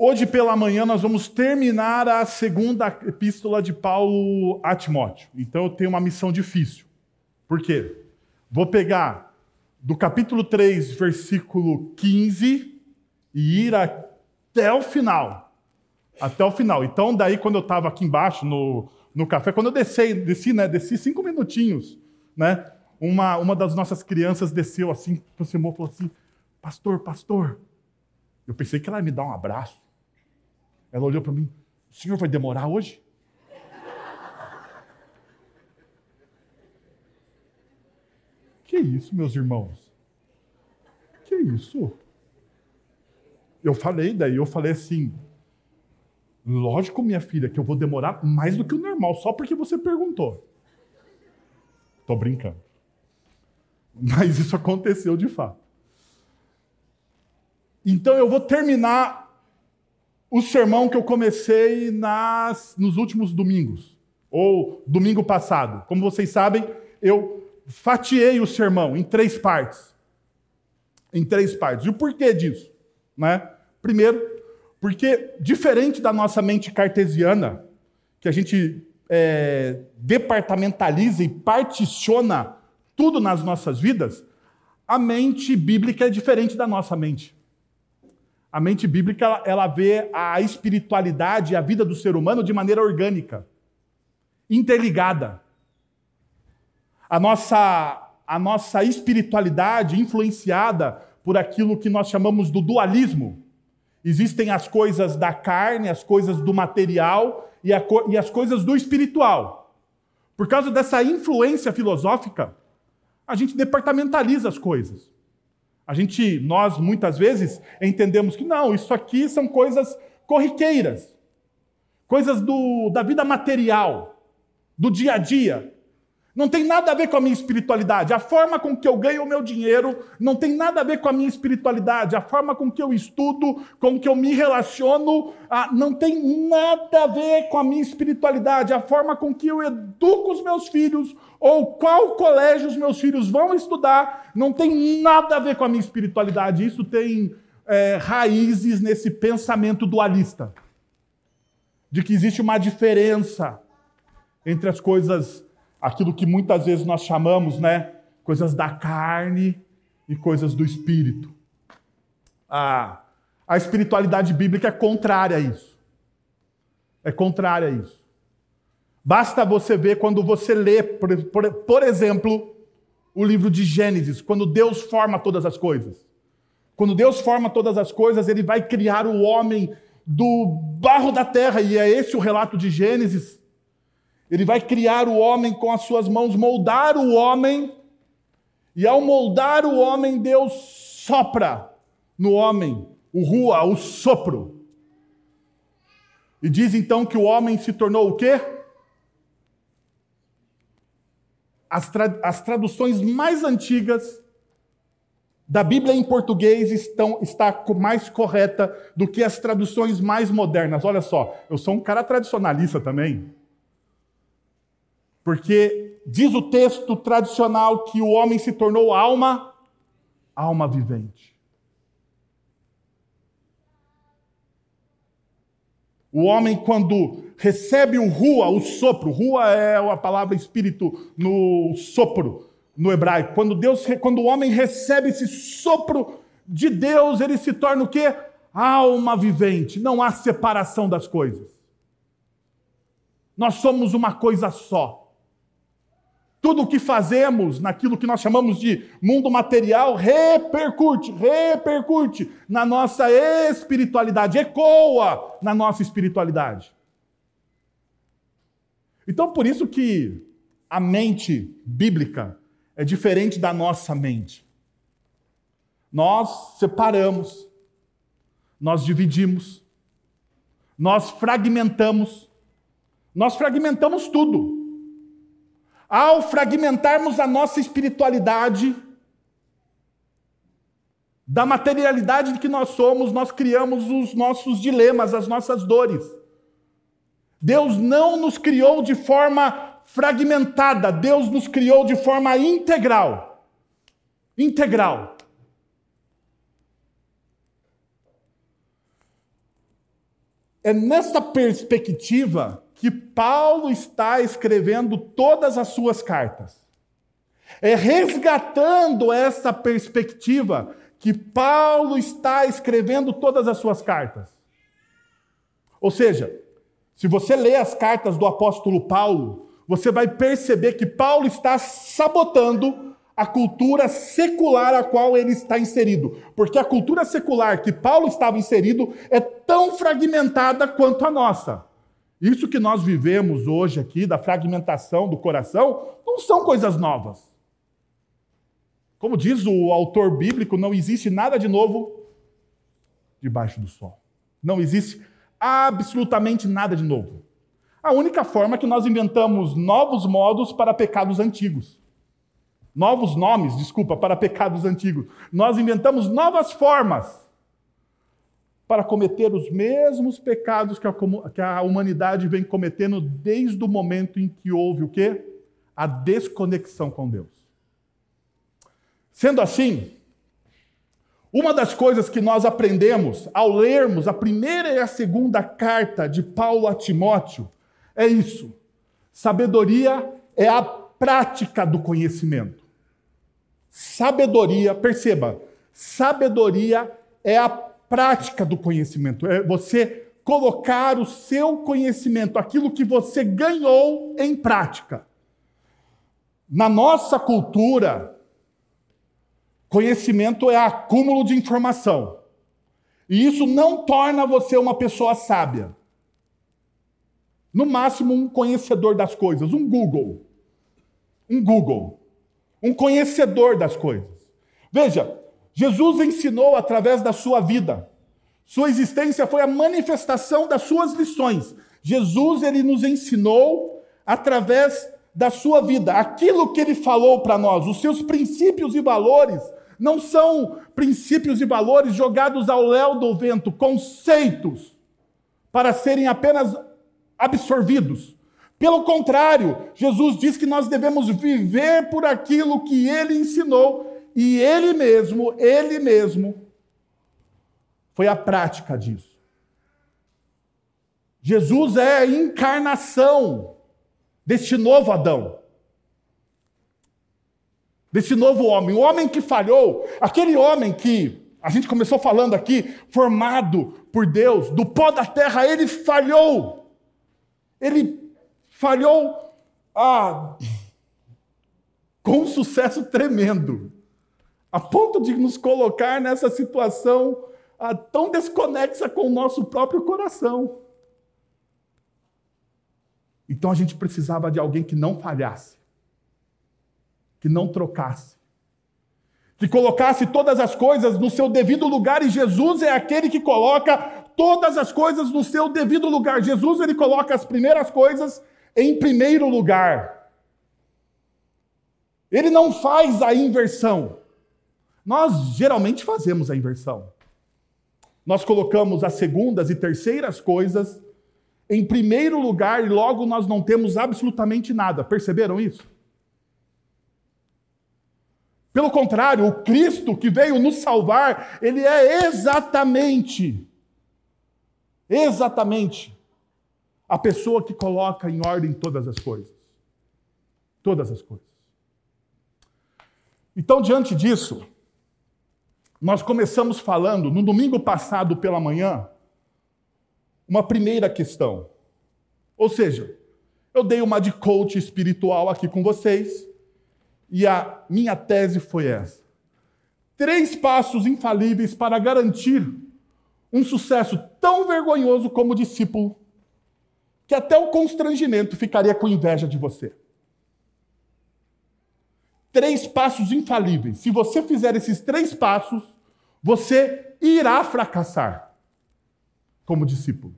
Hoje pela manhã nós vamos terminar a segunda epístola de Paulo a Timóteo. Então eu tenho uma missão difícil. Por quê? Vou pegar do capítulo 3, versículo 15 e ir até o final. Até o final. Então, daí, quando eu estava aqui embaixo no, no café, quando eu desci, desci, né? Desci cinco minutinhos, né? Uma, uma das nossas crianças desceu assim, aproximou e falou assim: Pastor, pastor. Eu pensei que ela ia me dar um abraço. Ela olhou para mim: O senhor vai demorar hoje? Que isso, meus irmãos? Que isso? Eu falei, daí eu falei assim: Lógico, minha filha, que eu vou demorar mais do que o normal, só porque você perguntou. Tô brincando. Mas isso aconteceu de fato. Então eu vou terminar o sermão que eu comecei nas, nos últimos domingos, ou domingo passado. Como vocês sabem, eu fatiei o sermão em três partes. Em três partes. E o porquê disso? Né? Primeiro, porque diferente da nossa mente cartesiana, que a gente é, departamentaliza e particiona tudo nas nossas vidas, a mente bíblica é diferente da nossa mente. A mente bíblica ela, vê a espiritualidade e a vida do ser humano de maneira orgânica, interligada. A nossa, a nossa espiritualidade influenciada por aquilo que nós chamamos do dualismo. Existem as coisas da carne, as coisas do material e, a, e as coisas do espiritual. Por causa dessa influência filosófica, a gente departamentaliza as coisas. A gente, nós muitas vezes entendemos que não, isso aqui são coisas corriqueiras, coisas do, da vida material, do dia a dia. Não tem nada a ver com a minha espiritualidade. A forma com que eu ganho o meu dinheiro não tem nada a ver com a minha espiritualidade. A forma com que eu estudo, com que eu me relaciono, ah, não tem nada a ver com a minha espiritualidade. A forma com que eu educo os meus filhos ou qual colégio os meus filhos vão estudar não tem nada a ver com a minha espiritualidade. Isso tem é, raízes nesse pensamento dualista de que existe uma diferença entre as coisas aquilo que muitas vezes nós chamamos, né, coisas da carne e coisas do espírito. A, a espiritualidade bíblica é contrária a isso. É contrária a isso. Basta você ver quando você lê, por, por, por exemplo, o livro de Gênesis, quando Deus forma todas as coisas. Quando Deus forma todas as coisas, ele vai criar o homem do barro da terra, e é esse o relato de Gênesis. Ele vai criar o homem com as suas mãos, moldar o homem, e ao moldar o homem, Deus sopra no homem o rua, o sopro. E diz então que o homem se tornou o quê? As, tra as traduções mais antigas da Bíblia em português estão está mais correta do que as traduções mais modernas. Olha só, eu sou um cara tradicionalista também. Porque diz o texto tradicional que o homem se tornou alma, alma vivente. O homem, quando recebe o rua, o sopro, rua é a palavra espírito no sopro, no hebraico. Quando, Deus, quando o homem recebe esse sopro de Deus, ele se torna o quê? Alma vivente. Não há separação das coisas. Nós somos uma coisa só. Tudo o que fazemos naquilo que nós chamamos de mundo material repercute, repercute na nossa espiritualidade, ecoa na nossa espiritualidade. Então, por isso que a mente bíblica é diferente da nossa mente. Nós separamos, nós dividimos, nós fragmentamos, nós fragmentamos tudo. Ao fragmentarmos a nossa espiritualidade, da materialidade de que nós somos, nós criamos os nossos dilemas, as nossas dores. Deus não nos criou de forma fragmentada, Deus nos criou de forma integral. Integral. É nessa perspectiva que Paulo está escrevendo todas as suas cartas. É resgatando essa perspectiva que Paulo está escrevendo todas as suas cartas. Ou seja, se você lê as cartas do apóstolo Paulo, você vai perceber que Paulo está sabotando a cultura secular a qual ele está inserido. Porque a cultura secular que Paulo estava inserido é tão fragmentada quanto a nossa. Isso que nós vivemos hoje aqui, da fragmentação do coração, não são coisas novas. Como diz o autor bíblico, não existe nada de novo debaixo do sol. Não existe absolutamente nada de novo. A única forma é que nós inventamos novos modos para pecados antigos. Novos nomes, desculpa, para pecados antigos. Nós inventamos novas formas para cometer os mesmos pecados que a, humanidade vem cometendo desde o momento em que houve o quê? A desconexão com Deus. Sendo assim, uma das coisas que nós aprendemos ao lermos a primeira e a segunda carta de Paulo a Timóteo é isso. Sabedoria é a prática do conhecimento. Sabedoria, perceba, sabedoria é a prática do conhecimento, é você colocar o seu conhecimento, aquilo que você ganhou, em prática. Na nossa cultura, conhecimento é acúmulo de informação. E isso não torna você uma pessoa sábia. No máximo, um conhecedor das coisas, um Google. Um Google. Um conhecedor das coisas. Veja, Jesus ensinou através da sua vida. Sua existência foi a manifestação das suas lições. Jesus ele nos ensinou através da sua vida. Aquilo que ele falou para nós, os seus princípios e valores, não são princípios e valores jogados ao léu do vento, conceitos para serem apenas absorvidos. Pelo contrário, Jesus diz que nós devemos viver por aquilo que ele ensinou e ele mesmo, ele mesmo, foi a prática disso. Jesus é a encarnação deste novo Adão, desse novo homem, o homem que falhou, aquele homem que a gente começou falando aqui, formado por Deus, do pó da terra, ele falhou. Ele falhou ah, com um sucesso tremendo a ponto de nos colocar nessa situação ah, tão desconexa com o nosso próprio coração. Então a gente precisava de alguém que não falhasse, que não trocasse, que colocasse todas as coisas no seu devido lugar, e Jesus é aquele que coloca todas as coisas no seu devido lugar. Jesus ele coloca as primeiras coisas em primeiro lugar. Ele não faz a inversão. Nós geralmente fazemos a inversão. Nós colocamos as segundas e terceiras coisas em primeiro lugar e logo nós não temos absolutamente nada. Perceberam isso? Pelo contrário, o Cristo que veio nos salvar, ele é exatamente, exatamente a pessoa que coloca em ordem todas as coisas. Todas as coisas. Então, diante disso, nós começamos falando, no domingo passado pela manhã, uma primeira questão. Ou seja, eu dei uma de coach espiritual aqui com vocês, e a minha tese foi essa: três passos infalíveis para garantir um sucesso tão vergonhoso como discípulo, que até o constrangimento ficaria com inveja de você. Três passos infalíveis. Se você fizer esses três passos, você irá fracassar como discípulo.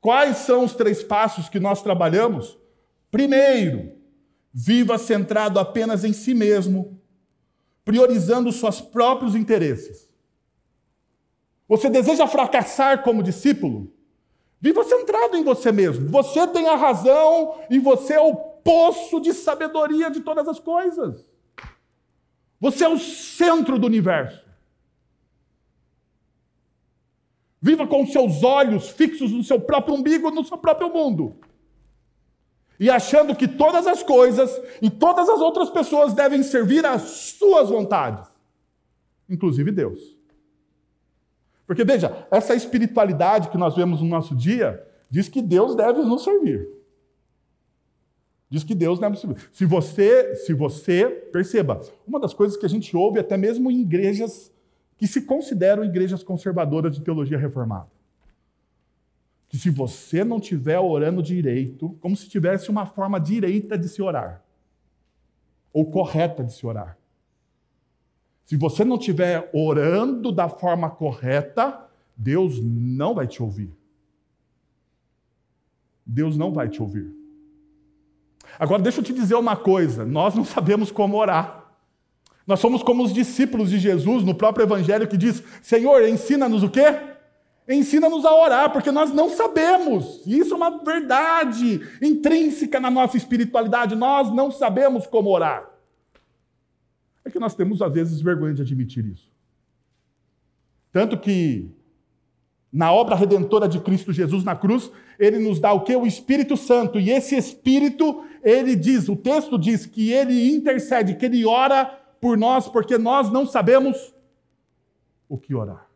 Quais são os três passos que nós trabalhamos? Primeiro, viva centrado apenas em si mesmo, priorizando seus próprios interesses. Você deseja fracassar como discípulo? Viva centrado em você mesmo. Você tem a razão e você é o poço de sabedoria de todas as coisas. Você é o centro do universo. Viva com seus olhos fixos no seu próprio umbigo, no seu próprio mundo. E achando que todas as coisas e todas as outras pessoas devem servir às suas vontades, inclusive Deus. Porque veja, essa espiritualidade que nós vemos no nosso dia diz que Deus deve nos servir. Diz que Deus deve nos servir. Se você, se você, perceba, uma das coisas que a gente ouve até mesmo em igrejas que se consideram igrejas conservadoras de teologia reformada. Que se você não estiver orando direito, como se tivesse uma forma direita de se orar, ou correta de se orar. Se você não estiver orando da forma correta, Deus não vai te ouvir. Deus não vai te ouvir. Agora, deixa eu te dizer uma coisa: nós não sabemos como orar. Nós somos como os discípulos de Jesus no próprio Evangelho que diz: Senhor, ensina-nos o quê? Ensina-nos a orar, porque nós não sabemos. Isso é uma verdade intrínseca na nossa espiritualidade. Nós não sabemos como orar. É que nós temos, às vezes, vergonha de admitir isso. Tanto que, na obra redentora de Cristo Jesus na cruz, ele nos dá o que? O Espírito Santo. E esse Espírito, ele diz, o texto diz que ele intercede, que ele ora por nós, porque nós não sabemos o que orar.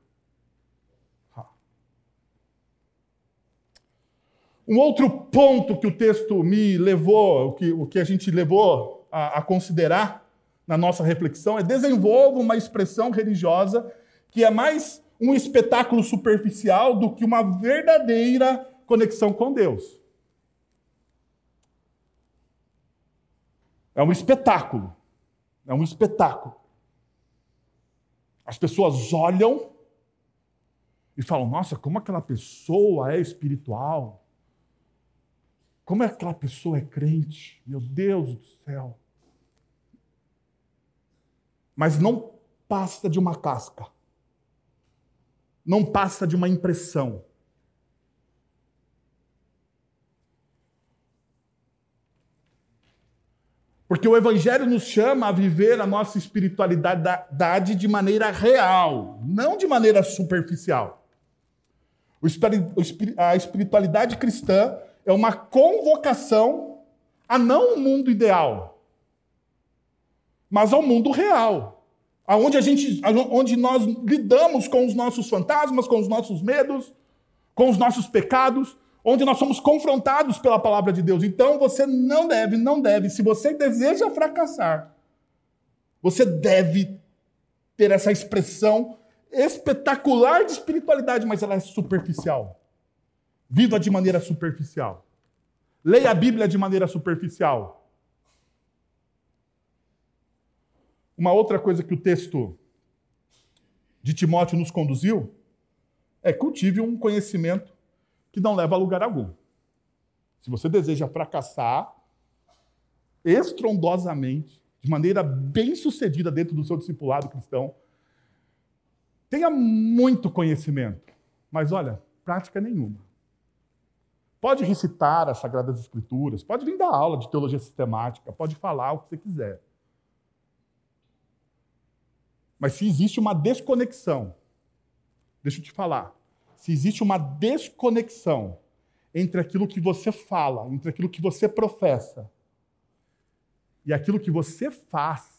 Um outro ponto que o texto me levou, o que, o que a gente levou a, a considerar na nossa reflexão, é desenvolva uma expressão religiosa que é mais um espetáculo superficial do que uma verdadeira conexão com Deus. É um espetáculo. É um espetáculo. As pessoas olham e falam: nossa, como aquela pessoa é espiritual. Como aquela pessoa é crente. Meu Deus do céu. Mas não passa de uma casca. Não passa de uma impressão. Porque o Evangelho nos chama a viver a nossa espiritualidade de maneira real, não de maneira superficial. A espiritualidade cristã é uma convocação a não um mundo ideal, mas ao mundo real, aonde a gente, onde nós lidamos com os nossos fantasmas, com os nossos medos, com os nossos pecados, onde nós somos confrontados pela palavra de Deus. Então você não deve, não deve, se você deseja fracassar, você deve ter essa expressão espetacular de espiritualidade, mas ela é superficial. Viva de maneira superficial. Leia a Bíblia de maneira superficial. Uma outra coisa que o texto de Timóteo nos conduziu é cultive um conhecimento que não leva a lugar algum. Se você deseja fracassar estrondosamente, de maneira bem sucedida dentro do seu discipulado cristão, tenha muito conhecimento, mas olha, prática nenhuma. Pode recitar as Sagradas Escrituras, pode vir dar aula de teologia sistemática, pode falar o que você quiser. Mas se existe uma desconexão, deixa eu te falar, se existe uma desconexão entre aquilo que você fala, entre aquilo que você professa e aquilo que você faz,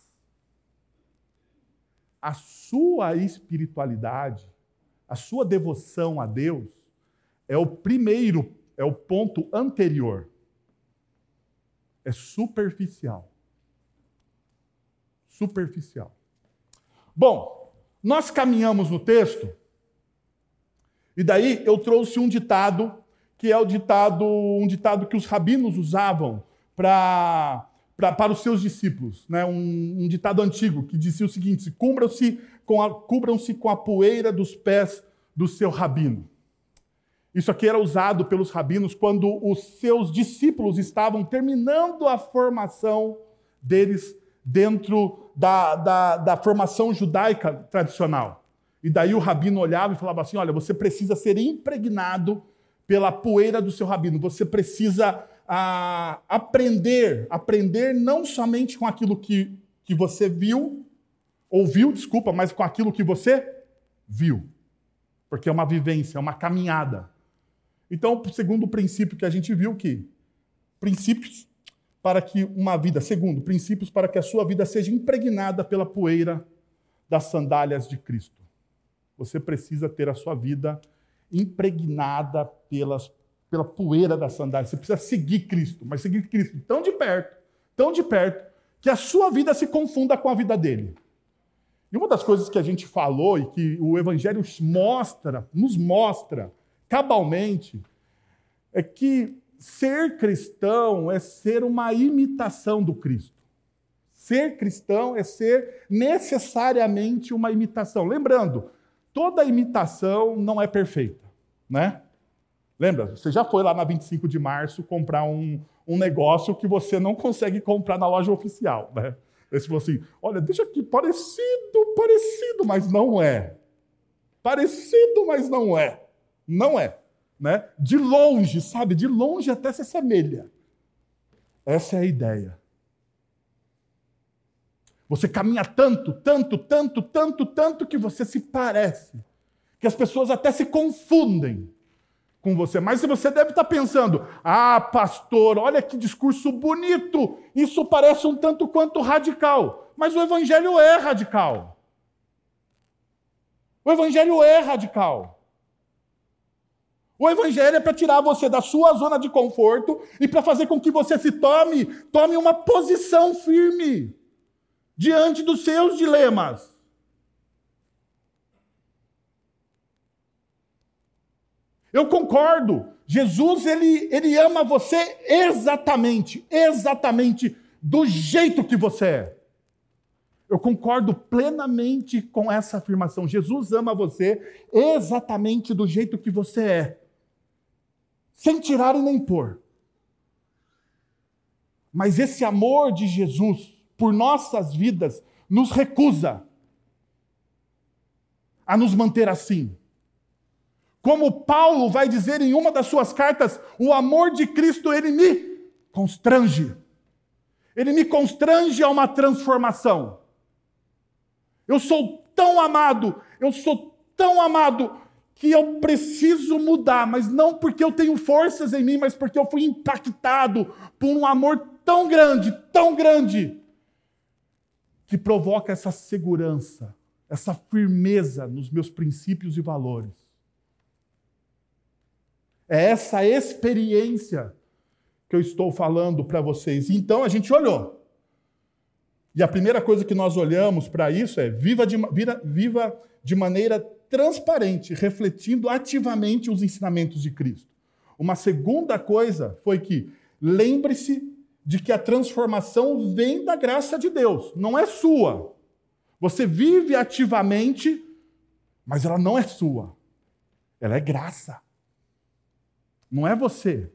a sua espiritualidade, a sua devoção a Deus é o primeiro, é o ponto anterior. É superficial. Superficial. Bom, nós caminhamos no texto e daí eu trouxe um ditado, que é o ditado, um ditado que os rabinos usavam pra, para os seus discípulos. Né? Um, um ditado antigo que dizia o seguinte: cubram-se com, a, cubram com a poeira dos pés do seu rabino. Isso aqui era usado pelos rabinos quando os seus discípulos estavam terminando a formação deles dentro da, da, da formação judaica tradicional. E daí o rabino olhava e falava assim: olha, você precisa ser impregnado pela poeira do seu rabino, você precisa ah, aprender, aprender não somente com aquilo que, que você viu, ouviu, desculpa, mas com aquilo que você viu. porque é uma vivência, é uma caminhada. Então, segundo o princípio que a gente viu que princípios para que uma vida, segundo, princípios para que a sua vida seja impregnada pela poeira das sandálias de Cristo. Você precisa ter a sua vida impregnada pelas, pela poeira das sandálias. Você precisa seguir Cristo, mas seguir Cristo tão de perto, tão de perto, que a sua vida se confunda com a vida dele. E uma das coisas que a gente falou e que o Evangelho mostra, nos mostra cabalmente, é que ser cristão é ser uma imitação do Cristo. Ser cristão é ser necessariamente uma imitação. Lembrando, toda imitação não é perfeita, né? Lembra? Você já foi lá na 25 de março comprar um, um negócio que você não consegue comprar na loja oficial, né? Aí você falou assim: olha, deixa aqui, parecido, parecido, mas não é. Parecido, mas não é. Não é né? De longe, sabe? De longe até se assemelha. Essa é a ideia. Você caminha tanto, tanto, tanto, tanto, tanto que você se parece. Que as pessoas até se confundem com você. Mas você deve estar pensando: ah, pastor, olha que discurso bonito. Isso parece um tanto quanto radical. Mas o evangelho é radical. O evangelho é radical. O evangelho é para tirar você da sua zona de conforto e para fazer com que você se tome, tome uma posição firme diante dos seus dilemas. Eu concordo. Jesus ele, ele ama você exatamente, exatamente do jeito que você é. Eu concordo plenamente com essa afirmação. Jesus ama você exatamente do jeito que você é sem tirar e nem pôr. Mas esse amor de Jesus por nossas vidas nos recusa a nos manter assim. Como Paulo vai dizer em uma das suas cartas, o amor de Cristo ele me constrange. Ele me constrange a uma transformação. Eu sou tão amado, eu sou tão amado que eu preciso mudar, mas não porque eu tenho forças em mim, mas porque eu fui impactado por um amor tão grande, tão grande, que provoca essa segurança, essa firmeza nos meus princípios e valores. É essa experiência que eu estou falando para vocês. Então a gente olhou. E a primeira coisa que nós olhamos para isso é viva de, viva de maneira transparente, refletindo ativamente os ensinamentos de Cristo. Uma segunda coisa foi que lembre-se de que a transformação vem da graça de Deus, não é sua. Você vive ativamente, mas ela não é sua. Ela é graça. Não é você.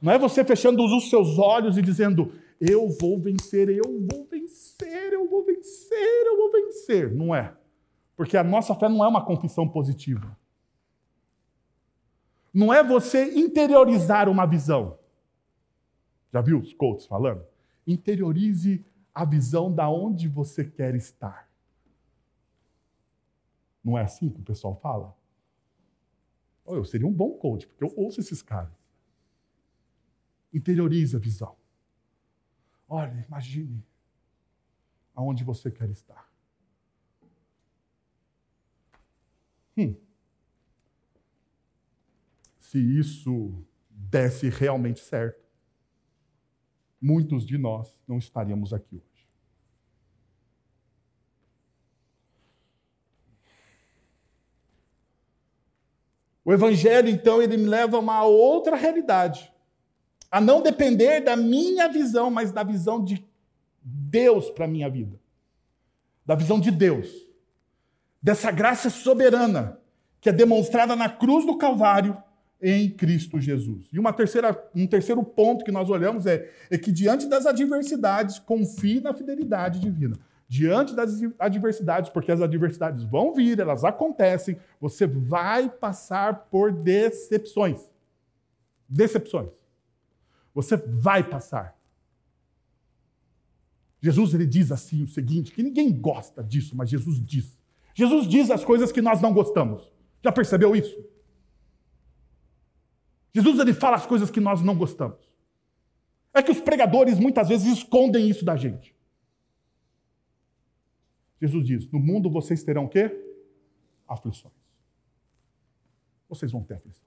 Não é você fechando os seus olhos e dizendo: Eu vou vencer, eu vou vencer, eu vou vencer, eu vou vencer. Não é. Porque a nossa fé não é uma confissão positiva. Não é você interiorizar uma visão. Já viu os coaches falando? Interiorize a visão da onde você quer estar. Não é assim que o pessoal fala? Oh, eu seria um bom coach, porque eu ouço esses caras. Interiorize a visão. Olha, imagine aonde você quer estar. Hum. Se isso desse realmente certo, muitos de nós não estaríamos aqui hoje. O Evangelho, então, ele me leva a uma outra realidade. A não depender da minha visão, mas da visão de Deus para a minha vida. Da visão de Deus dessa graça soberana que é demonstrada na cruz do Calvário em Cristo Jesus. E uma terceira, um terceiro ponto que nós olhamos é, é que diante das adversidades, confie na fidelidade divina. Diante das adversidades, porque as adversidades vão vir, elas acontecem, você vai passar por decepções. Decepções. Você vai passar. Jesus ele diz assim o seguinte, que ninguém gosta disso, mas Jesus diz: Jesus diz as coisas que nós não gostamos. Já percebeu isso? Jesus ele fala as coisas que nós não gostamos. É que os pregadores muitas vezes escondem isso da gente. Jesus diz: No mundo vocês terão o quê? Aflições. Vocês vão ter aflição.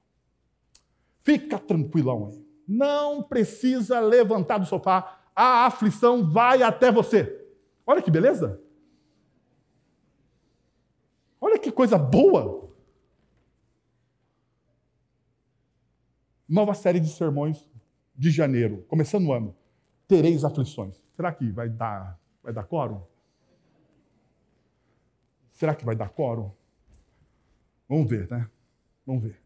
Fica tranquilão aí. Não precisa levantar do sofá. A aflição vai até você. Olha que beleza. Olha que coisa boa. Nova série de sermões de janeiro, começando o ano. Tereis aflições. Será que vai dar, vai dar quórum? Será que vai dar quórum? Vamos ver, né? Vamos ver.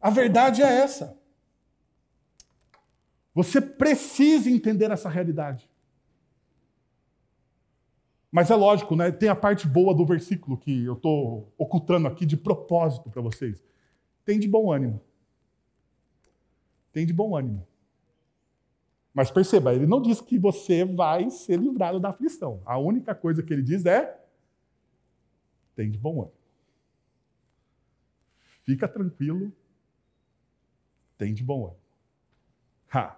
A verdade é essa. Você precisa entender essa realidade. Mas é lógico, né? Tem a parte boa do versículo que eu estou ocultando aqui de propósito para vocês. Tem de bom ânimo. Tem de bom ânimo. Mas perceba, ele não diz que você vai ser livrado da aflição. A única coisa que ele diz é: tem de bom ânimo. Fica tranquilo, tem de bom ânimo. Ha.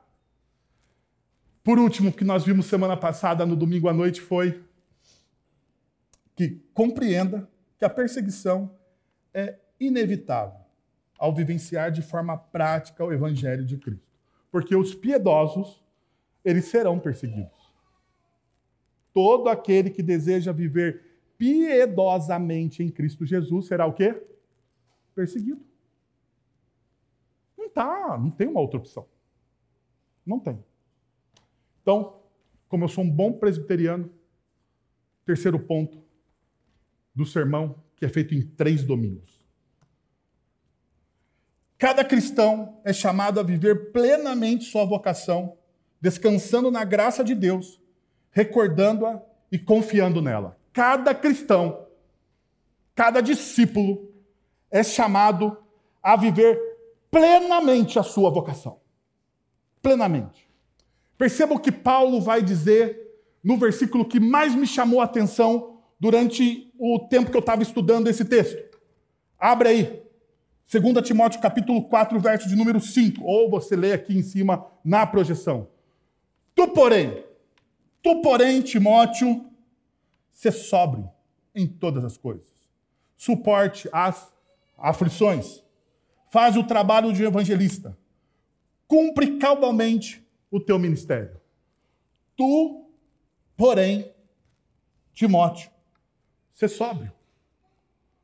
Por último, o que nós vimos semana passada, no domingo à noite, foi que compreenda que a perseguição é inevitável ao vivenciar de forma prática o evangelho de Cristo. Porque os piedosos, eles serão perseguidos. Todo aquele que deseja viver piedosamente em Cristo Jesus será o quê? Perseguido. Não tá, não tem uma outra opção. Não tem. Então, como eu sou um bom presbiteriano, terceiro ponto do sermão, que é feito em três domingos. Cada cristão é chamado a viver plenamente sua vocação, descansando na graça de Deus, recordando-a e confiando nela. Cada cristão, cada discípulo é chamado a viver plenamente a sua vocação. Plenamente. Perceba o que Paulo vai dizer no versículo que mais me chamou a atenção durante o tempo que eu estava estudando esse texto. Abre aí. 2 Timóteo capítulo 4, verso de número 5, ou você lê aqui em cima na projeção. Tu, porém, tu, porém, Timóteo, ser sóbrio em todas as coisas. Suporte as aflições. Faz o trabalho de evangelista. Cumpre cabalmente o teu ministério. Tu, porém, Timóteo, ser sóbrio.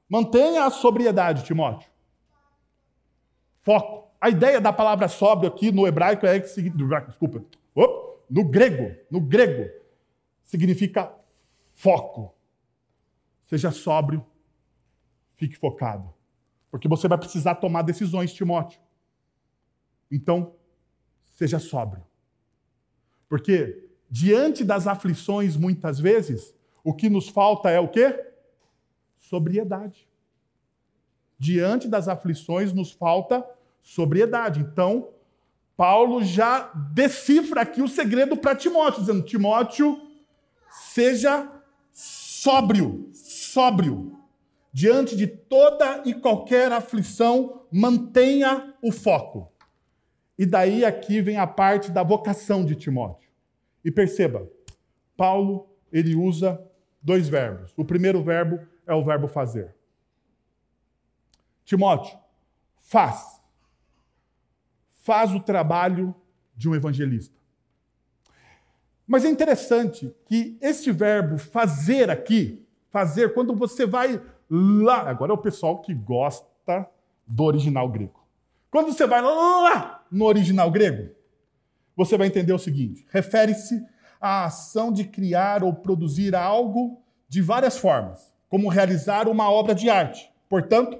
Mantenha a sobriedade, Timóteo. Foco. A ideia da palavra sóbrio aqui no hebraico é que desculpa, no grego, no grego significa foco. Seja sóbrio, fique focado, porque você vai precisar tomar decisões, Timóteo. Então, seja sóbrio. Porque diante das aflições muitas vezes, o que nos falta é o quê? Sobriedade diante das aflições nos falta sobriedade. Então, Paulo já decifra aqui o segredo para Timóteo, dizendo: Timóteo, seja sóbrio, sóbrio. Diante de toda e qualquer aflição, mantenha o foco. E daí aqui vem a parte da vocação de Timóteo. E perceba, Paulo, ele usa dois verbos. O primeiro verbo é o verbo fazer. Timóteo, faz. Faz o trabalho de um evangelista. Mas é interessante que este verbo fazer aqui, fazer, quando você vai lá, agora é o pessoal que gosta do original grego. Quando você vai lá no original grego, você vai entender o seguinte: refere-se à ação de criar ou produzir algo de várias formas, como realizar uma obra de arte. Portanto,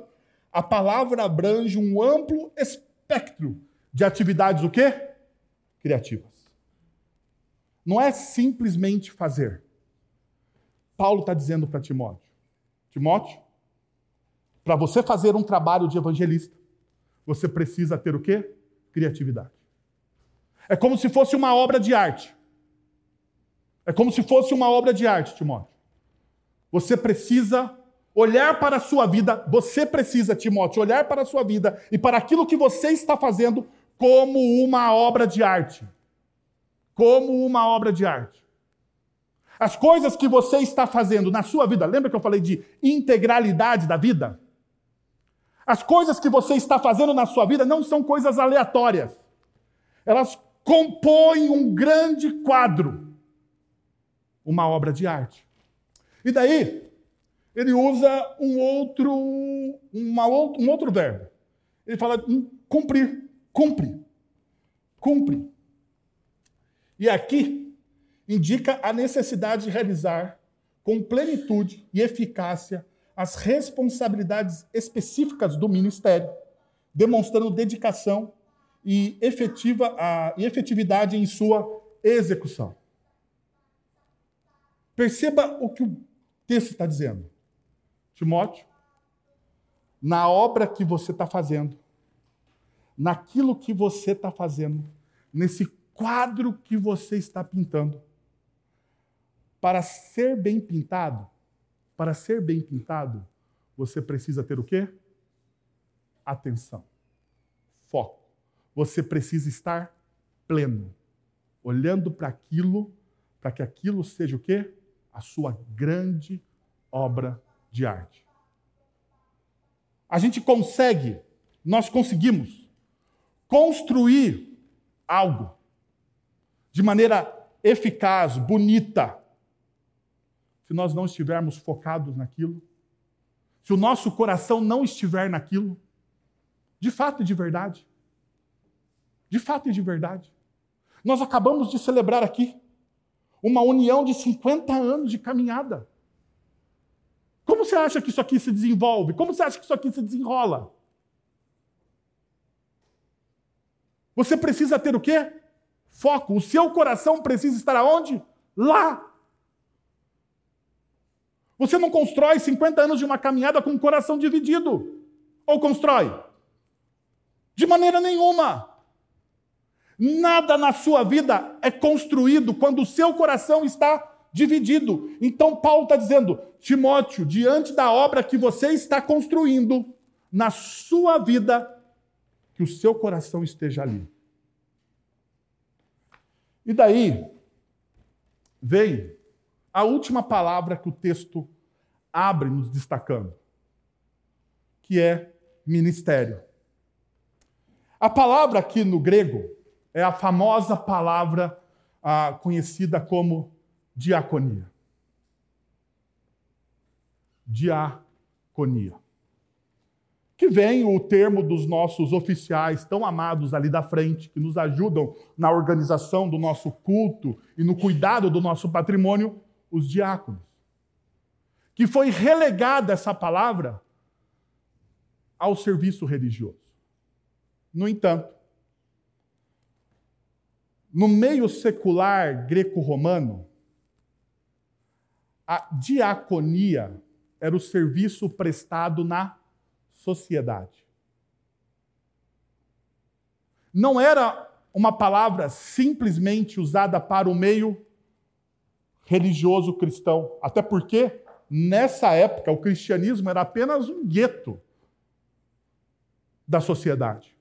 a palavra abrange um amplo espectro de atividades o quê? Criativas. Não é simplesmente fazer. Paulo está dizendo para Timóteo: Timóteo, para você fazer um trabalho de evangelista, você precisa ter o quê? Criatividade. É como se fosse uma obra de arte. É como se fosse uma obra de arte, Timóteo. Você precisa olhar para a sua vida, você precisa, Timóteo, olhar para a sua vida e para aquilo que você está fazendo como uma obra de arte. Como uma obra de arte. As coisas que você está fazendo na sua vida, lembra que eu falei de integralidade da vida? As coisas que você está fazendo na sua vida não são coisas aleatórias. Elas compõem um grande quadro, uma obra de arte. E daí, ele usa um outro, uma, um outro verbo. Ele fala cumprir, cumpre, cumpre. E aqui indica a necessidade de realizar com plenitude e eficácia as responsabilidades específicas do ministério, demonstrando dedicação e, efetiva, a, e efetividade em sua execução. Perceba o que o texto está dizendo. Timóteo, na obra que você está fazendo, naquilo que você está fazendo, nesse quadro que você está pintando, para ser bem pintado, para ser bem pintado, você precisa ter o quê? Atenção, foco. Você precisa estar pleno, olhando para aquilo, para que aquilo seja o quê? A sua grande obra de arte. A gente consegue, nós conseguimos construir algo de maneira eficaz, bonita, se nós não estivermos focados naquilo, se o nosso coração não estiver naquilo, de fato e de verdade. De fato e de verdade. Nós acabamos de celebrar aqui uma união de 50 anos de caminhada. Como você acha que isso aqui se desenvolve? Como você acha que isso aqui se desenrola? Você precisa ter o quê? Foco. O seu coração precisa estar aonde? Lá. Você não constrói 50 anos de uma caminhada com o coração dividido. Ou constrói? De maneira nenhuma. Nada na sua vida é construído quando o seu coração está dividido. Então, Paulo está dizendo, Timóteo, diante da obra que você está construindo na sua vida, que o seu coração esteja ali. E daí vem a última palavra que o texto abre nos destacando, que é ministério. A palavra aqui no grego é a famosa palavra ah, conhecida como diaconia. Diaconia. Que vem o termo dos nossos oficiais tão amados ali da frente, que nos ajudam na organização do nosso culto e no cuidado do nosso patrimônio, os diáconos. Que foi relegada essa palavra ao serviço religioso. No entanto, no meio secular greco-romano, a diaconia era o serviço prestado na sociedade. Não era uma palavra simplesmente usada para o meio religioso cristão, até porque nessa época o cristianismo era apenas um gueto da sociedade.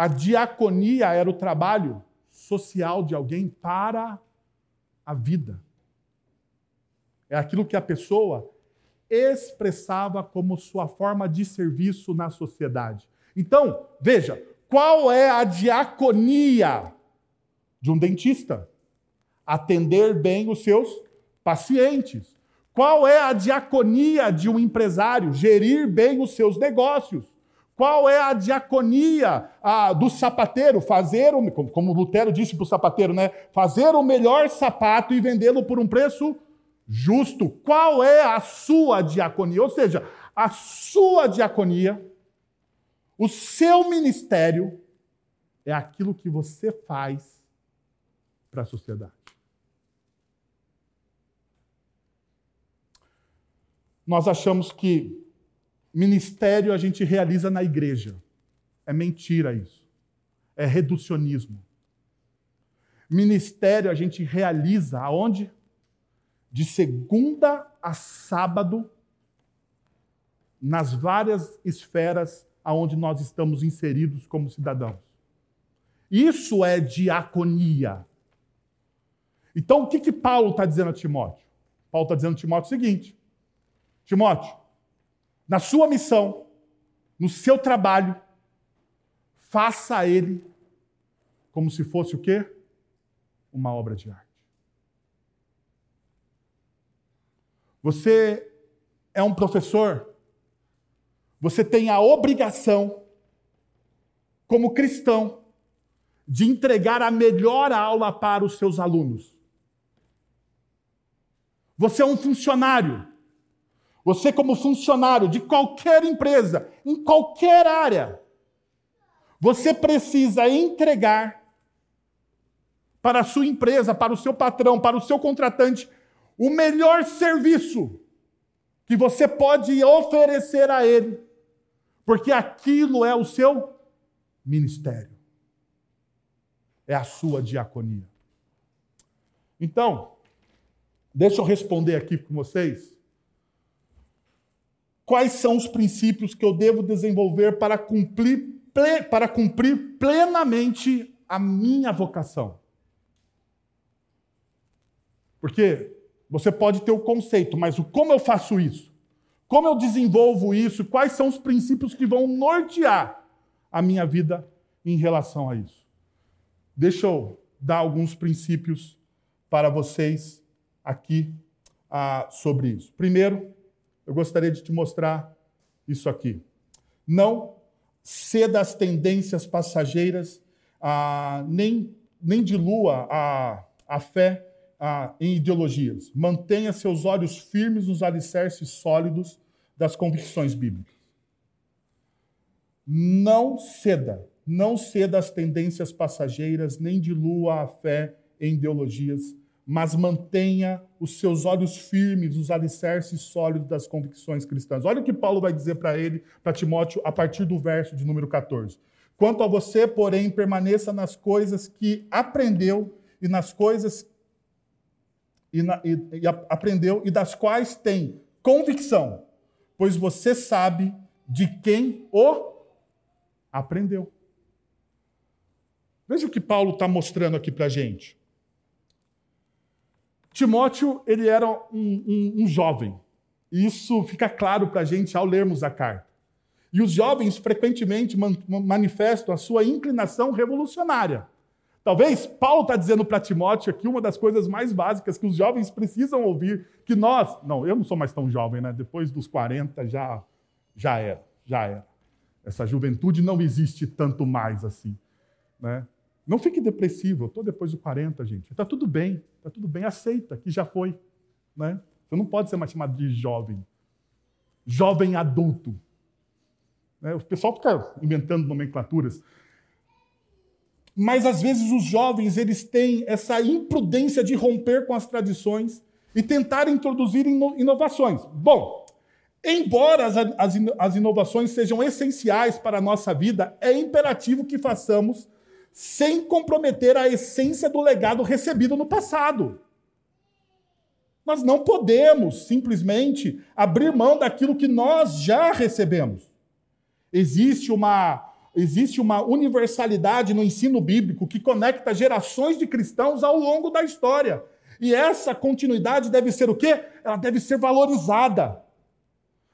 A diaconia era o trabalho social de alguém para a vida. É aquilo que a pessoa expressava como sua forma de serviço na sociedade. Então, veja, qual é a diaconia de um dentista? Atender bem os seus pacientes. Qual é a diaconia de um empresário? Gerir bem os seus negócios. Qual é a diaconia ah, do sapateiro? Fazer, o, como Lutero disse para o sapateiro, né? Fazer o melhor sapato e vendê-lo por um preço justo. Qual é a sua diaconia? Ou seja, a sua diaconia, o seu ministério, é aquilo que você faz para a sociedade. Nós achamos que ministério a gente realiza na igreja. É mentira isso. É reducionismo. Ministério a gente realiza aonde? de segunda a sábado nas várias esferas aonde nós estamos inseridos como cidadãos. Isso é diaconia. Então, o que, que Paulo está dizendo a Timóteo? Paulo está dizendo a Timóteo o seguinte: Timóteo, na sua missão, no seu trabalho, faça ele como se fosse o quê? Uma obra de arte. Você é um professor, você tem a obrigação, como cristão, de entregar a melhor aula para os seus alunos. Você é um funcionário. Você, como funcionário de qualquer empresa, em qualquer área, você precisa entregar para a sua empresa, para o seu patrão, para o seu contratante, o melhor serviço que você pode oferecer a ele, porque aquilo é o seu ministério, é a sua diaconia. Então, deixa eu responder aqui com vocês. Quais são os princípios que eu devo desenvolver para cumprir, para cumprir plenamente a minha vocação? Porque você pode ter o conceito, mas o como eu faço isso? Como eu desenvolvo isso? Quais são os princípios que vão nortear a minha vida em relação a isso? Deixa eu dar alguns princípios para vocês aqui ah, sobre isso. Primeiro, eu gostaria de te mostrar isso aqui. Não ceda às tendências passageiras, ah, nem, nem dilua a, a fé ah, em ideologias. Mantenha seus olhos firmes nos alicerces sólidos das convicções bíblicas. Não ceda, não ceda às tendências passageiras, nem dilua a fé em ideologias, mas mantenha os seus olhos firmes nos alicerces sólidos das convicções cristãs. Olha o que Paulo vai dizer para ele, para Timóteo, a partir do verso de número 14. Quanto a você, porém, permaneça nas coisas que aprendeu e nas coisas e, na, e, e aprendeu e das quais tem convicção, pois você sabe de quem o aprendeu. Veja o que Paulo está mostrando aqui para a gente. Timóteo, ele era um, um, um jovem. Isso fica claro para a gente ao lermos a carta. E os jovens frequentemente manifestam a sua inclinação revolucionária. Talvez Paulo está dizendo para Timóteo aqui uma das coisas mais básicas que os jovens precisam ouvir, que nós, não, eu não sou mais tão jovem, né? Depois dos 40 já já era, já era. Essa juventude não existe tanto mais assim, né? Não fique depressivo, eu estou depois dos 40, gente. Está tudo bem, está tudo bem, aceita que já foi, né? Você não pode ser mais chamado de jovem. Jovem adulto. Né? O pessoal fica inventando nomenclaturas. Mas às vezes os jovens eles têm essa imprudência de romper com as tradições e tentar introduzir inovações. Bom, embora as inovações sejam essenciais para a nossa vida, é imperativo que façamos sem comprometer a essência do legado recebido no passado. Nós não podemos simplesmente abrir mão daquilo que nós já recebemos. Existe uma existe uma universalidade no ensino bíblico que conecta gerações de cristãos ao longo da história. E essa continuidade deve ser o quê? Ela deve ser valorizada.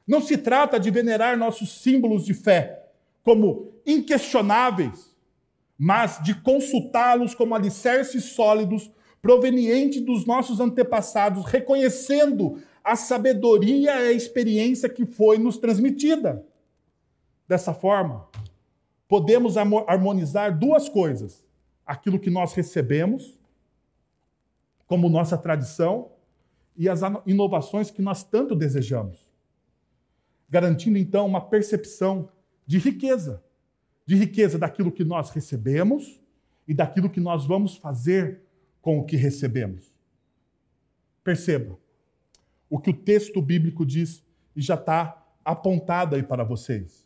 Não se trata de venerar nossos símbolos de fé como inquestionáveis, mas de consultá-los como alicerces sólidos provenientes dos nossos antepassados, reconhecendo a sabedoria e a experiência que foi nos transmitida. Dessa forma, podemos harmonizar duas coisas: aquilo que nós recebemos, como nossa tradição, e as inovações que nós tanto desejamos, garantindo então uma percepção de riqueza de riqueza daquilo que nós recebemos e daquilo que nós vamos fazer com o que recebemos. Perceba o que o texto bíblico diz e já está apontado aí para vocês.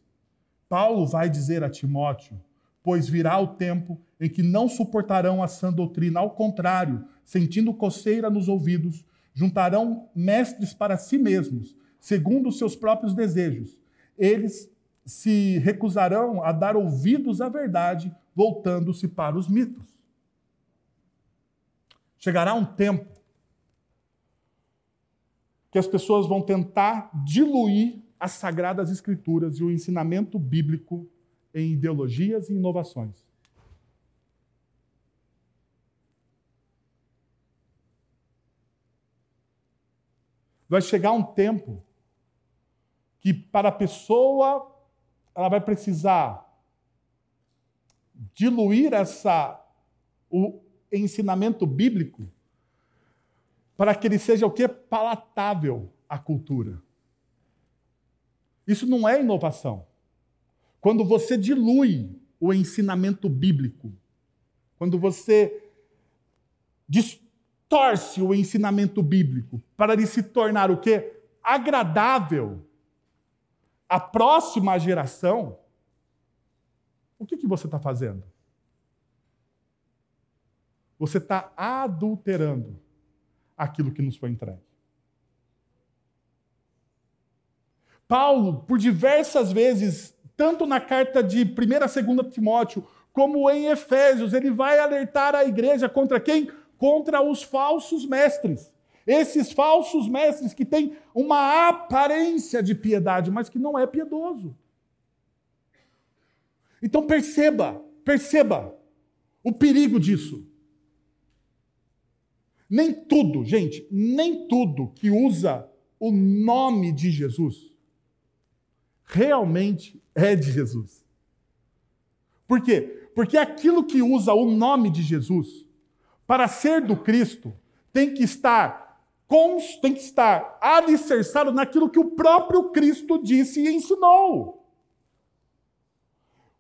Paulo vai dizer a Timóteo: Pois virá o tempo em que não suportarão a sã doutrina, ao contrário, sentindo coceira nos ouvidos, juntarão mestres para si mesmos, segundo os seus próprios desejos, eles se recusarão a dar ouvidos à verdade, voltando-se para os mitos. Chegará um tempo que as pessoas vão tentar diluir as sagradas escrituras e o ensinamento bíblico em ideologias e inovações. Vai chegar um tempo que para a pessoa ela vai precisar diluir essa o ensinamento bíblico para que ele seja o que palatável à cultura. Isso não é inovação. Quando você dilui o ensinamento bíblico, quando você distorce o ensinamento bíblico para ele se tornar o que agradável à próxima geração, o que, que você está fazendo? Você está adulterando aquilo que nos foi entregue. Paulo, por diversas vezes, tanto na carta de 1 e 2 Timóteo, como em Efésios, ele vai alertar a igreja contra quem? Contra os falsos mestres. Esses falsos mestres que têm uma aparência de piedade, mas que não é piedoso. Então perceba, perceba o perigo disso. Nem tudo, gente, nem tudo que usa o nome de Jesus realmente é de Jesus. Por quê? Porque aquilo que usa o nome de Jesus para ser do Cristo tem que estar tem que estar alicerçado naquilo que o próprio Cristo disse e ensinou.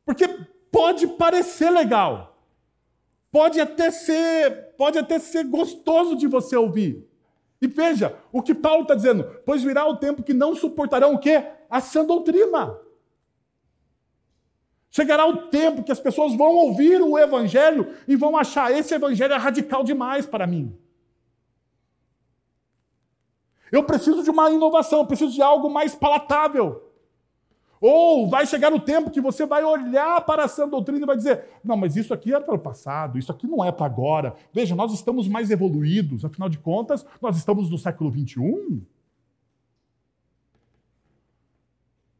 Porque pode parecer legal, pode até ser, pode até ser gostoso de você ouvir. E veja, o que Paulo está dizendo, pois virá o tempo que não suportarão o quê? A sã doutrina. Chegará o tempo que as pessoas vão ouvir o evangelho e vão achar esse evangelho é radical demais para mim. Eu preciso de uma inovação, preciso de algo mais palatável. Ou vai chegar o tempo que você vai olhar para a sã doutrina e vai dizer: não, mas isso aqui era para o passado, isso aqui não é para agora. Veja, nós estamos mais evoluídos, afinal de contas, nós estamos no século 21.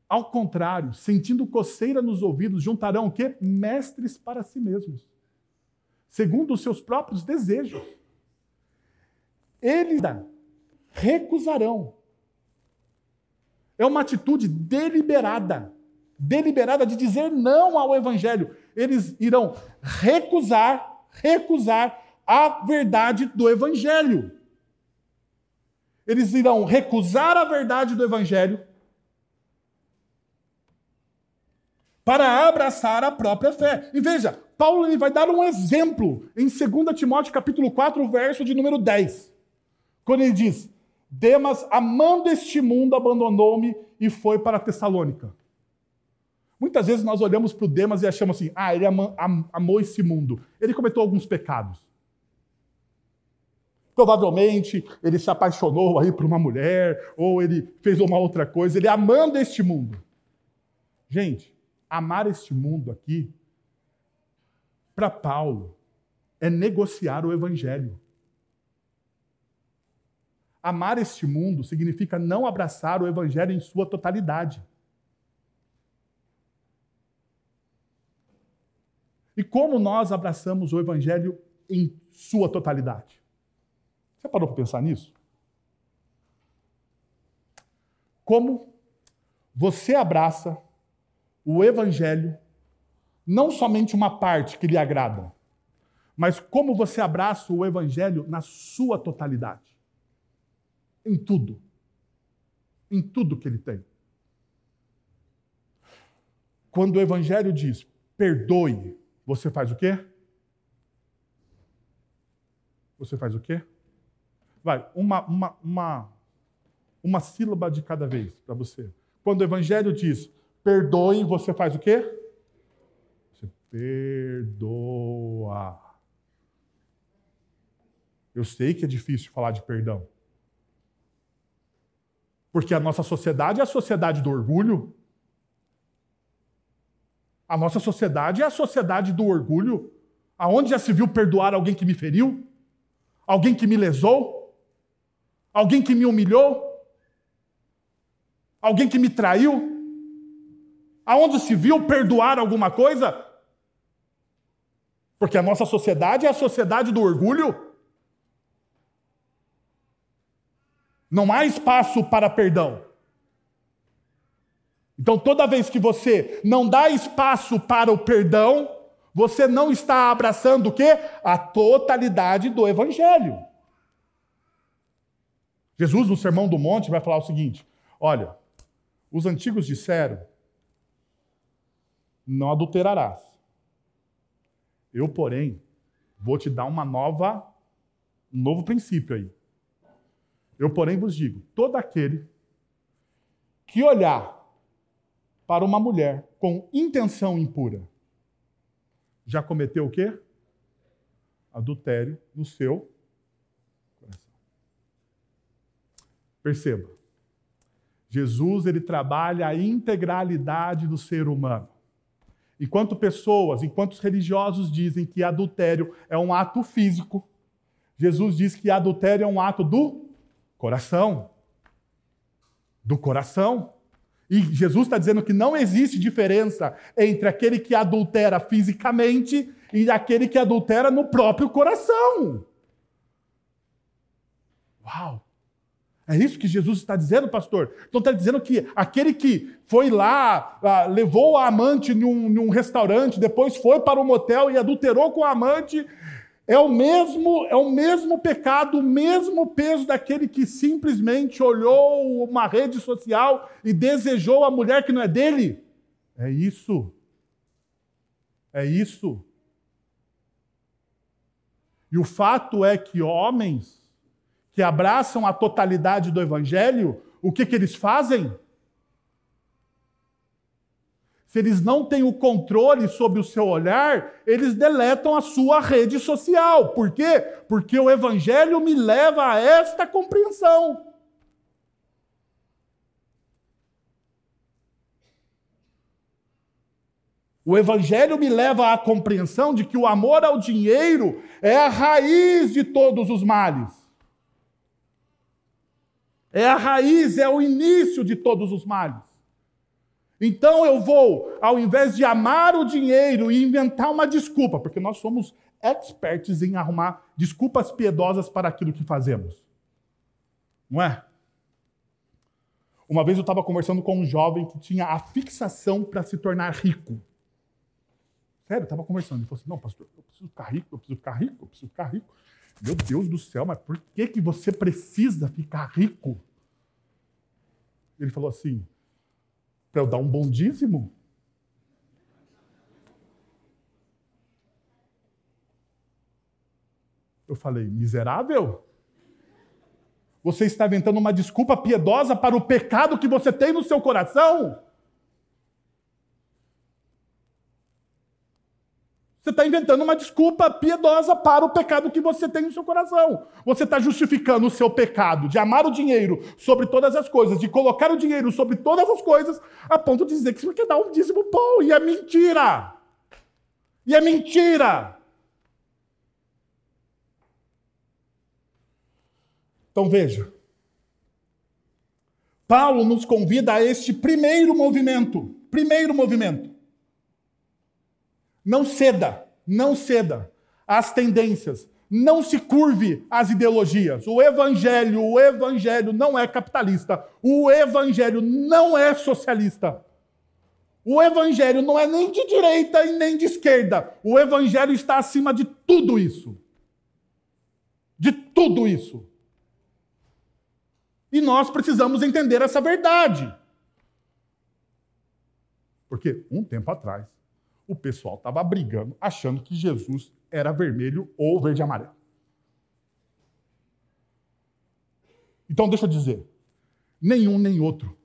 Ao contrário, sentindo coceira nos ouvidos, juntarão o quê? Mestres para si mesmos, segundo os seus próprios desejos. Eles recusarão. É uma atitude deliberada, deliberada de dizer não ao evangelho. Eles irão recusar, recusar a verdade do evangelho. Eles irão recusar a verdade do evangelho para abraçar a própria fé. E veja, Paulo ele vai dar um exemplo em 2 Timóteo capítulo 4, verso de número 10. Quando ele diz: Demas, amando este mundo, abandonou-me e foi para Tessalônica. Muitas vezes nós olhamos para o Demas e achamos assim: ah, ele amou esse mundo. Ele cometeu alguns pecados. Provavelmente ele se apaixonou aí por uma mulher, ou ele fez uma outra coisa. Ele amando este mundo. Gente, amar este mundo aqui, para Paulo, é negociar o evangelho. Amar este mundo significa não abraçar o evangelho em sua totalidade. E como nós abraçamos o evangelho em sua totalidade? Você parou para pensar nisso? Como você abraça o evangelho, não somente uma parte que lhe agrada, mas como você abraça o evangelho na sua totalidade em tudo. Em tudo que ele tem. Quando o Evangelho diz perdoe, você faz o quê? Você faz o quê? Vai, uma, uma, uma, uma sílaba de cada vez para você. Quando o Evangelho diz perdoe, você faz o quê? Você perdoa. Eu sei que é difícil falar de perdão. Porque a nossa sociedade é a sociedade do orgulho, A nossa sociedade é a sociedade do orgulho. Aonde já se viu perdoar alguém que me feriu? Alguém que me lesou? Alguém que me humilhou? Alguém que me traiu? Aonde se viu perdoar alguma coisa? Porque a nossa sociedade é a sociedade do orgulho. Não há espaço para perdão. Então, toda vez que você não dá espaço para o perdão, você não está abraçando o quê? A totalidade do evangelho. Jesus, no Sermão do Monte, vai falar o seguinte: olha, os antigos disseram: não adulterarás. Eu, porém, vou te dar uma nova, um novo princípio aí. Eu, porém, vos digo: todo aquele que olhar para uma mulher com intenção impura, já cometeu o quê? Adultério no seu coração. Perceba. Jesus ele trabalha a integralidade do ser humano. Enquanto pessoas, enquanto os religiosos dizem que adultério é um ato físico, Jesus diz que adultério é um ato do Coração. Do coração. E Jesus está dizendo que não existe diferença entre aquele que adultera fisicamente e aquele que adultera no próprio coração. Uau! É isso que Jesus está dizendo, pastor? Então está dizendo que aquele que foi lá, ah, levou a amante num, num restaurante, depois foi para um motel e adulterou com a amante, é o mesmo, é o mesmo pecado, o mesmo peso daquele que simplesmente olhou uma rede social e desejou a mulher que não é dele. É isso. É isso. E o fato é que homens que abraçam a totalidade do evangelho, o que, que eles fazem? Se eles não têm o controle sobre o seu olhar, eles deletam a sua rede social. Por quê? Porque o Evangelho me leva a esta compreensão. O Evangelho me leva à compreensão de que o amor ao dinheiro é a raiz de todos os males. É a raiz, é o início de todos os males. Então eu vou, ao invés de amar o dinheiro e inventar uma desculpa, porque nós somos experts em arrumar desculpas piedosas para aquilo que fazemos. Não é? Uma vez eu estava conversando com um jovem que tinha a fixação para se tornar rico. Sério, eu estava conversando. Ele falou assim: Não, pastor, eu preciso ficar rico, eu preciso ficar rico, eu preciso ficar rico. Meu Deus do céu, mas por que, que você precisa ficar rico? Ele falou assim: para eu dar um bom dízimo? Eu falei, miserável? Você está inventando uma desculpa piedosa para o pecado que você tem no seu coração? Você está inventando uma desculpa piedosa para o pecado que você tem no seu coração. Você está justificando o seu pecado de amar o dinheiro sobre todas as coisas, de colocar o dinheiro sobre todas as coisas, a ponto de dizer que você quer dar um dízimo bom. E é mentira! E é mentira! Então veja. Paulo nos convida a este primeiro movimento. Primeiro movimento não ceda, não ceda às tendências, não se curve às ideologias. O evangelho, o evangelho não é capitalista. O evangelho não é socialista. O evangelho não é nem de direita e nem de esquerda. O evangelho está acima de tudo isso. De tudo isso. E nós precisamos entender essa verdade. Porque um tempo atrás, o pessoal estava brigando, achando que Jesus era vermelho ou verde e amarelo. Então, deixa eu dizer, nenhum nem outro.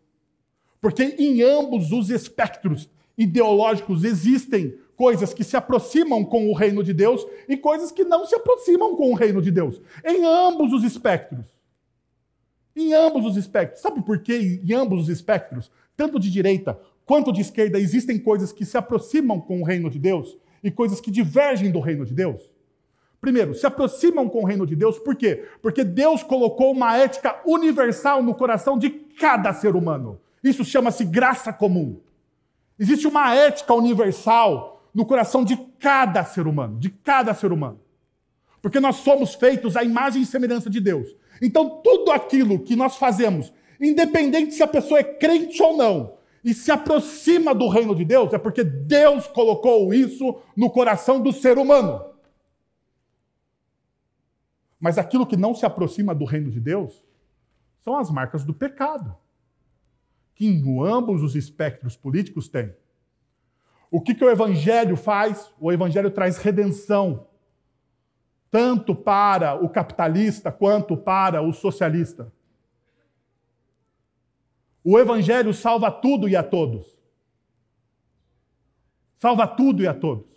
Porque em ambos os espectros ideológicos existem coisas que se aproximam com o reino de Deus e coisas que não se aproximam com o reino de Deus. Em ambos os espectros. Em ambos os espectros. Sabe por quê em ambos os espectros? Tanto de direita quanto de esquerda, existem coisas que se aproximam com o reino de Deus e coisas que divergem do reino de Deus? Primeiro, se aproximam com o reino de Deus, por quê? Porque Deus colocou uma ética universal no coração de cada ser humano. Isso chama-se graça comum. Existe uma ética universal no coração de cada ser humano, de cada ser humano. Porque nós somos feitos à imagem e semelhança de Deus. Então, tudo aquilo que nós fazemos, independente se a pessoa é crente ou não, e se aproxima do reino de Deus, é porque Deus colocou isso no coração do ser humano. Mas aquilo que não se aproxima do reino de Deus são as marcas do pecado, que em ambos os espectros políticos tem. O que, que o Evangelho faz? O Evangelho traz redenção, tanto para o capitalista quanto para o socialista. O Evangelho salva tudo e a todos. Salva tudo e a todos.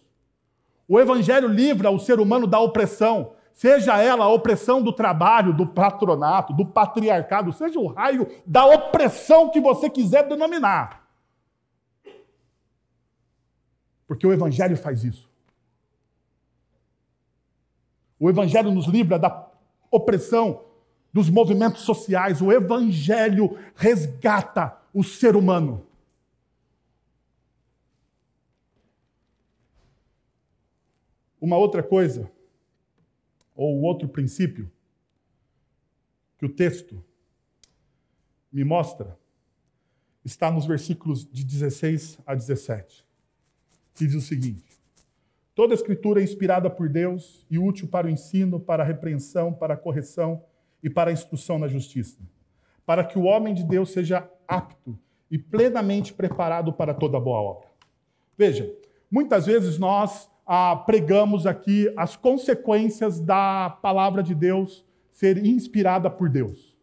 O Evangelho livra o ser humano da opressão, seja ela a opressão do trabalho, do patronato, do patriarcado, seja o raio da opressão que você quiser denominar. Porque o Evangelho faz isso. O Evangelho nos livra da opressão dos movimentos sociais. O Evangelho resgata o ser humano. Uma outra coisa, ou um outro princípio, que o texto me mostra, está nos versículos de 16 a 17, que diz o seguinte: Toda a escritura é inspirada por Deus e útil para o ensino, para a repreensão, para a correção e para a instrução na justiça, para que o homem de Deus seja apto e plenamente preparado para toda boa obra. Veja, muitas vezes nós ah, pregamos aqui as consequências da palavra de Deus ser inspirada por Deus.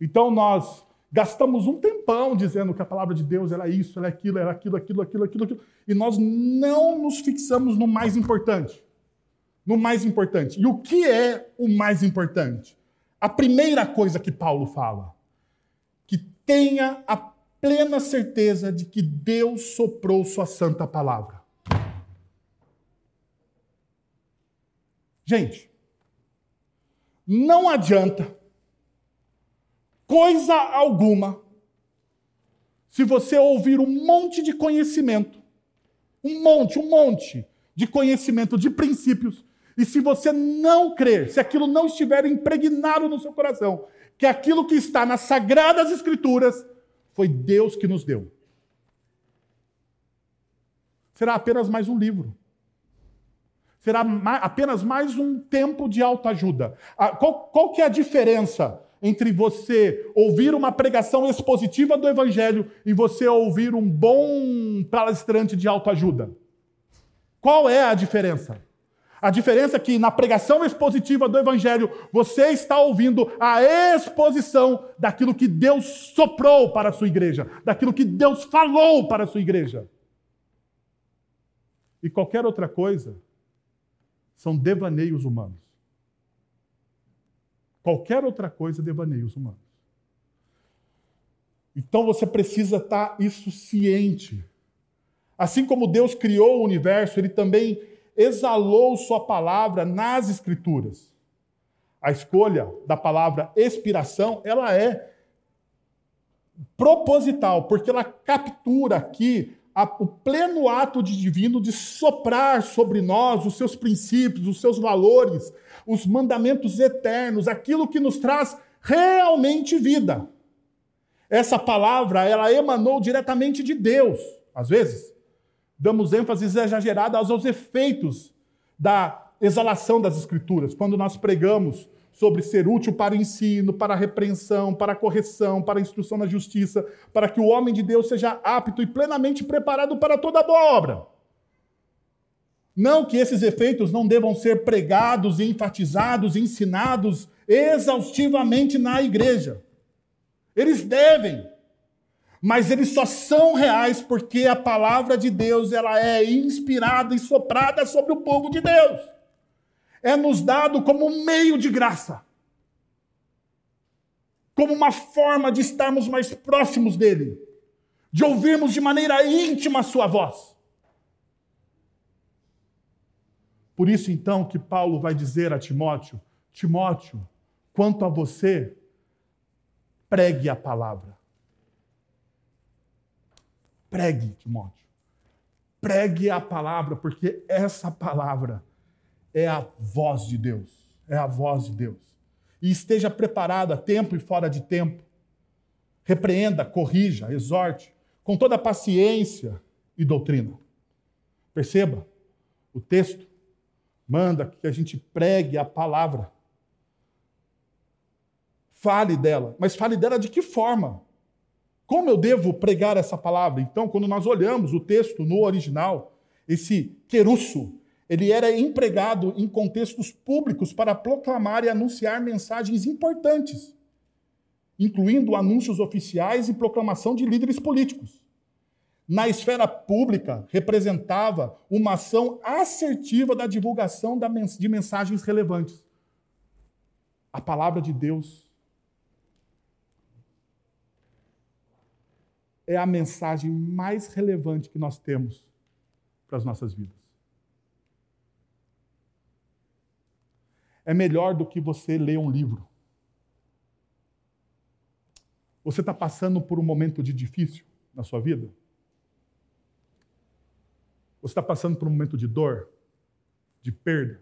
Então nós gastamos um tempão dizendo que a palavra de Deus era isso, era aquilo, era aquilo, aquilo, aquilo, aquilo, aquilo, e nós não nos fixamos no mais importante no mais importante. E o que é o mais importante? A primeira coisa que Paulo fala, que tenha a plena certeza de que Deus soprou sua santa palavra. Gente, não adianta coisa alguma se você ouvir um monte de conhecimento, um monte, um monte de conhecimento de princípios, e se você não crer, se aquilo não estiver impregnado no seu coração, que aquilo que está nas sagradas escrituras foi Deus que nos deu. Será apenas mais um livro. Será apenas mais um tempo de autoajuda. Qual, qual que é a diferença entre você ouvir uma pregação expositiva do Evangelho e você ouvir um bom palestrante de autoajuda? Qual é a diferença? A diferença é que na pregação expositiva do Evangelho, você está ouvindo a exposição daquilo que Deus soprou para a sua igreja, daquilo que Deus falou para a sua igreja. E qualquer outra coisa são devaneios humanos. Qualquer outra coisa, devaneios humanos. Então você precisa estar isso ciente. Assim como Deus criou o universo, ele também exalou Sua palavra nas Escrituras. A escolha da palavra expiração, ela é proposital, porque ela captura aqui a, o pleno ato de divino de soprar sobre nós os seus princípios, os seus valores, os mandamentos eternos, aquilo que nos traz realmente vida. Essa palavra, ela emanou diretamente de Deus, às vezes damos ênfase exagerada aos efeitos da exalação das Escrituras, quando nós pregamos sobre ser útil para o ensino, para a repreensão, para a correção, para a instrução na justiça, para que o homem de Deus seja apto e plenamente preparado para toda boa obra. Não que esses efeitos não devam ser pregados e enfatizados, ensinados exaustivamente na igreja. Eles devem mas eles só são reais porque a palavra de Deus ela é inspirada e soprada sobre o povo de Deus. É nos dado como um meio de graça. Como uma forma de estarmos mais próximos dele. de ouvirmos de maneira íntima a sua voz. Por isso, então, que Paulo vai dizer a Timóteo: Timóteo, quanto a você, pregue a palavra. Pregue, Timóteo. Pregue a palavra, porque essa palavra é a voz de Deus. É a voz de Deus. E esteja preparado a tempo e fora de tempo. Repreenda, corrija, exorte, com toda paciência e doutrina. Perceba, o texto manda que a gente pregue a palavra. Fale dela, mas fale dela de que forma? Como eu devo pregar essa palavra? Então, quando nós olhamos o texto no original, esse querusso, ele era empregado em contextos públicos para proclamar e anunciar mensagens importantes, incluindo anúncios oficiais e proclamação de líderes políticos. Na esfera pública, representava uma ação assertiva da divulgação de mensagens relevantes. A palavra de Deus é a mensagem mais relevante que nós temos para as nossas vidas. É melhor do que você ler um livro. Você está passando por um momento de difícil na sua vida? Você está passando por um momento de dor, de perda?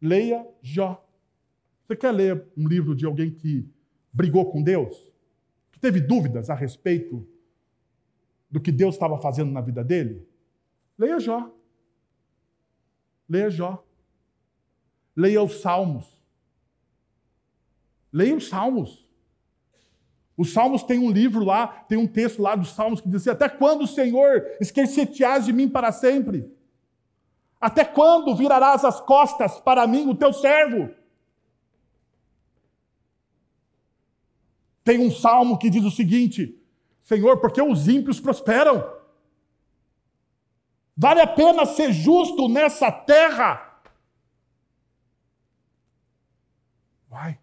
Leia Jó. Você quer ler um livro de alguém que brigou com Deus? Teve dúvidas a respeito do que Deus estava fazendo na vida dele? Leia Jó. Leia Jó. Leia os Salmos. Leia os Salmos. Os Salmos tem um livro lá, tem um texto lá dos Salmos que diz assim: Até quando, Senhor, esquecerás de mim para sempre? Até quando virarás as costas para mim, o teu servo? Tem um salmo que diz o seguinte: Senhor, porque os ímpios prosperam? Vale a pena ser justo nessa terra? Vai.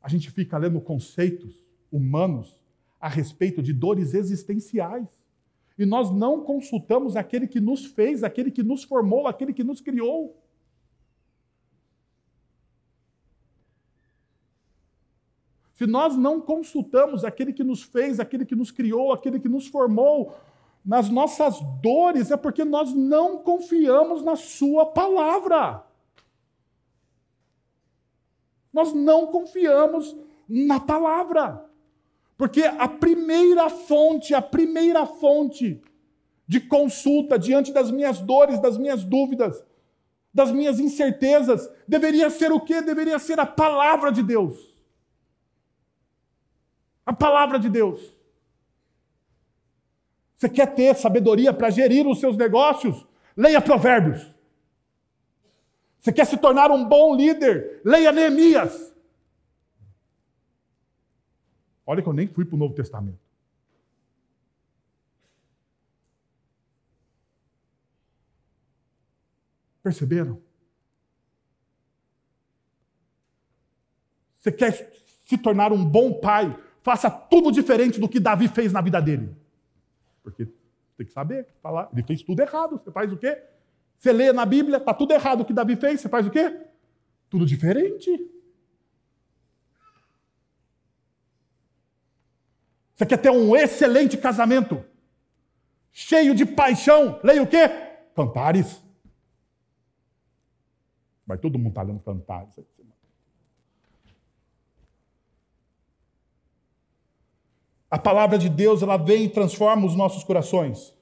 A gente fica lendo conceitos humanos a respeito de dores existenciais. E nós não consultamos aquele que nos fez, aquele que nos formou, aquele que nos criou. Se nós não consultamos aquele que nos fez, aquele que nos criou, aquele que nos formou, nas nossas dores, é porque nós não confiamos na Sua palavra. Nós não confiamos na palavra. Porque a primeira fonte, a primeira fonte de consulta diante das minhas dores, das minhas dúvidas, das minhas incertezas, deveria ser o quê? Deveria ser a palavra de Deus. A palavra de Deus. Você quer ter sabedoria para gerir os seus negócios? Leia Provérbios. Você quer se tornar um bom líder? Leia Neemias. Olha que eu nem fui para o Novo Testamento. Perceberam? Você quer se tornar um bom pai? Faça tudo diferente do que Davi fez na vida dele. Porque tem que saber, falar. Ele fez tudo errado. Você faz o quê? Você lê na Bíblia, está tudo errado o que Davi fez, você faz o quê? Tudo diferente. Você quer ter um excelente casamento, cheio de paixão, leia o quê? Cantares. Vai todo mundo tá lendo cantares. A palavra de Deus, ela vem e transforma os nossos corações.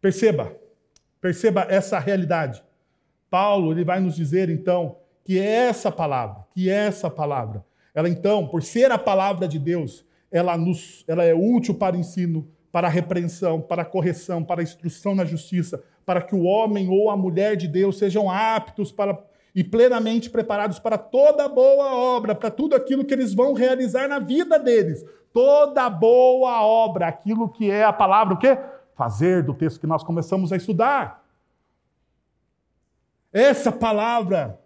Perceba, perceba essa realidade. Paulo, ele vai nos dizer então que essa palavra, que essa palavra, ela então, por ser a palavra de Deus, ela, nos, ela é útil para o ensino, para a repreensão, para a correção, para a instrução na justiça, para que o homem ou a mulher de Deus sejam aptos para e plenamente preparados para toda boa obra, para tudo aquilo que eles vão realizar na vida deles. Toda boa obra, aquilo que é a palavra, o quê? Fazer do texto que nós começamos a estudar. Essa palavra,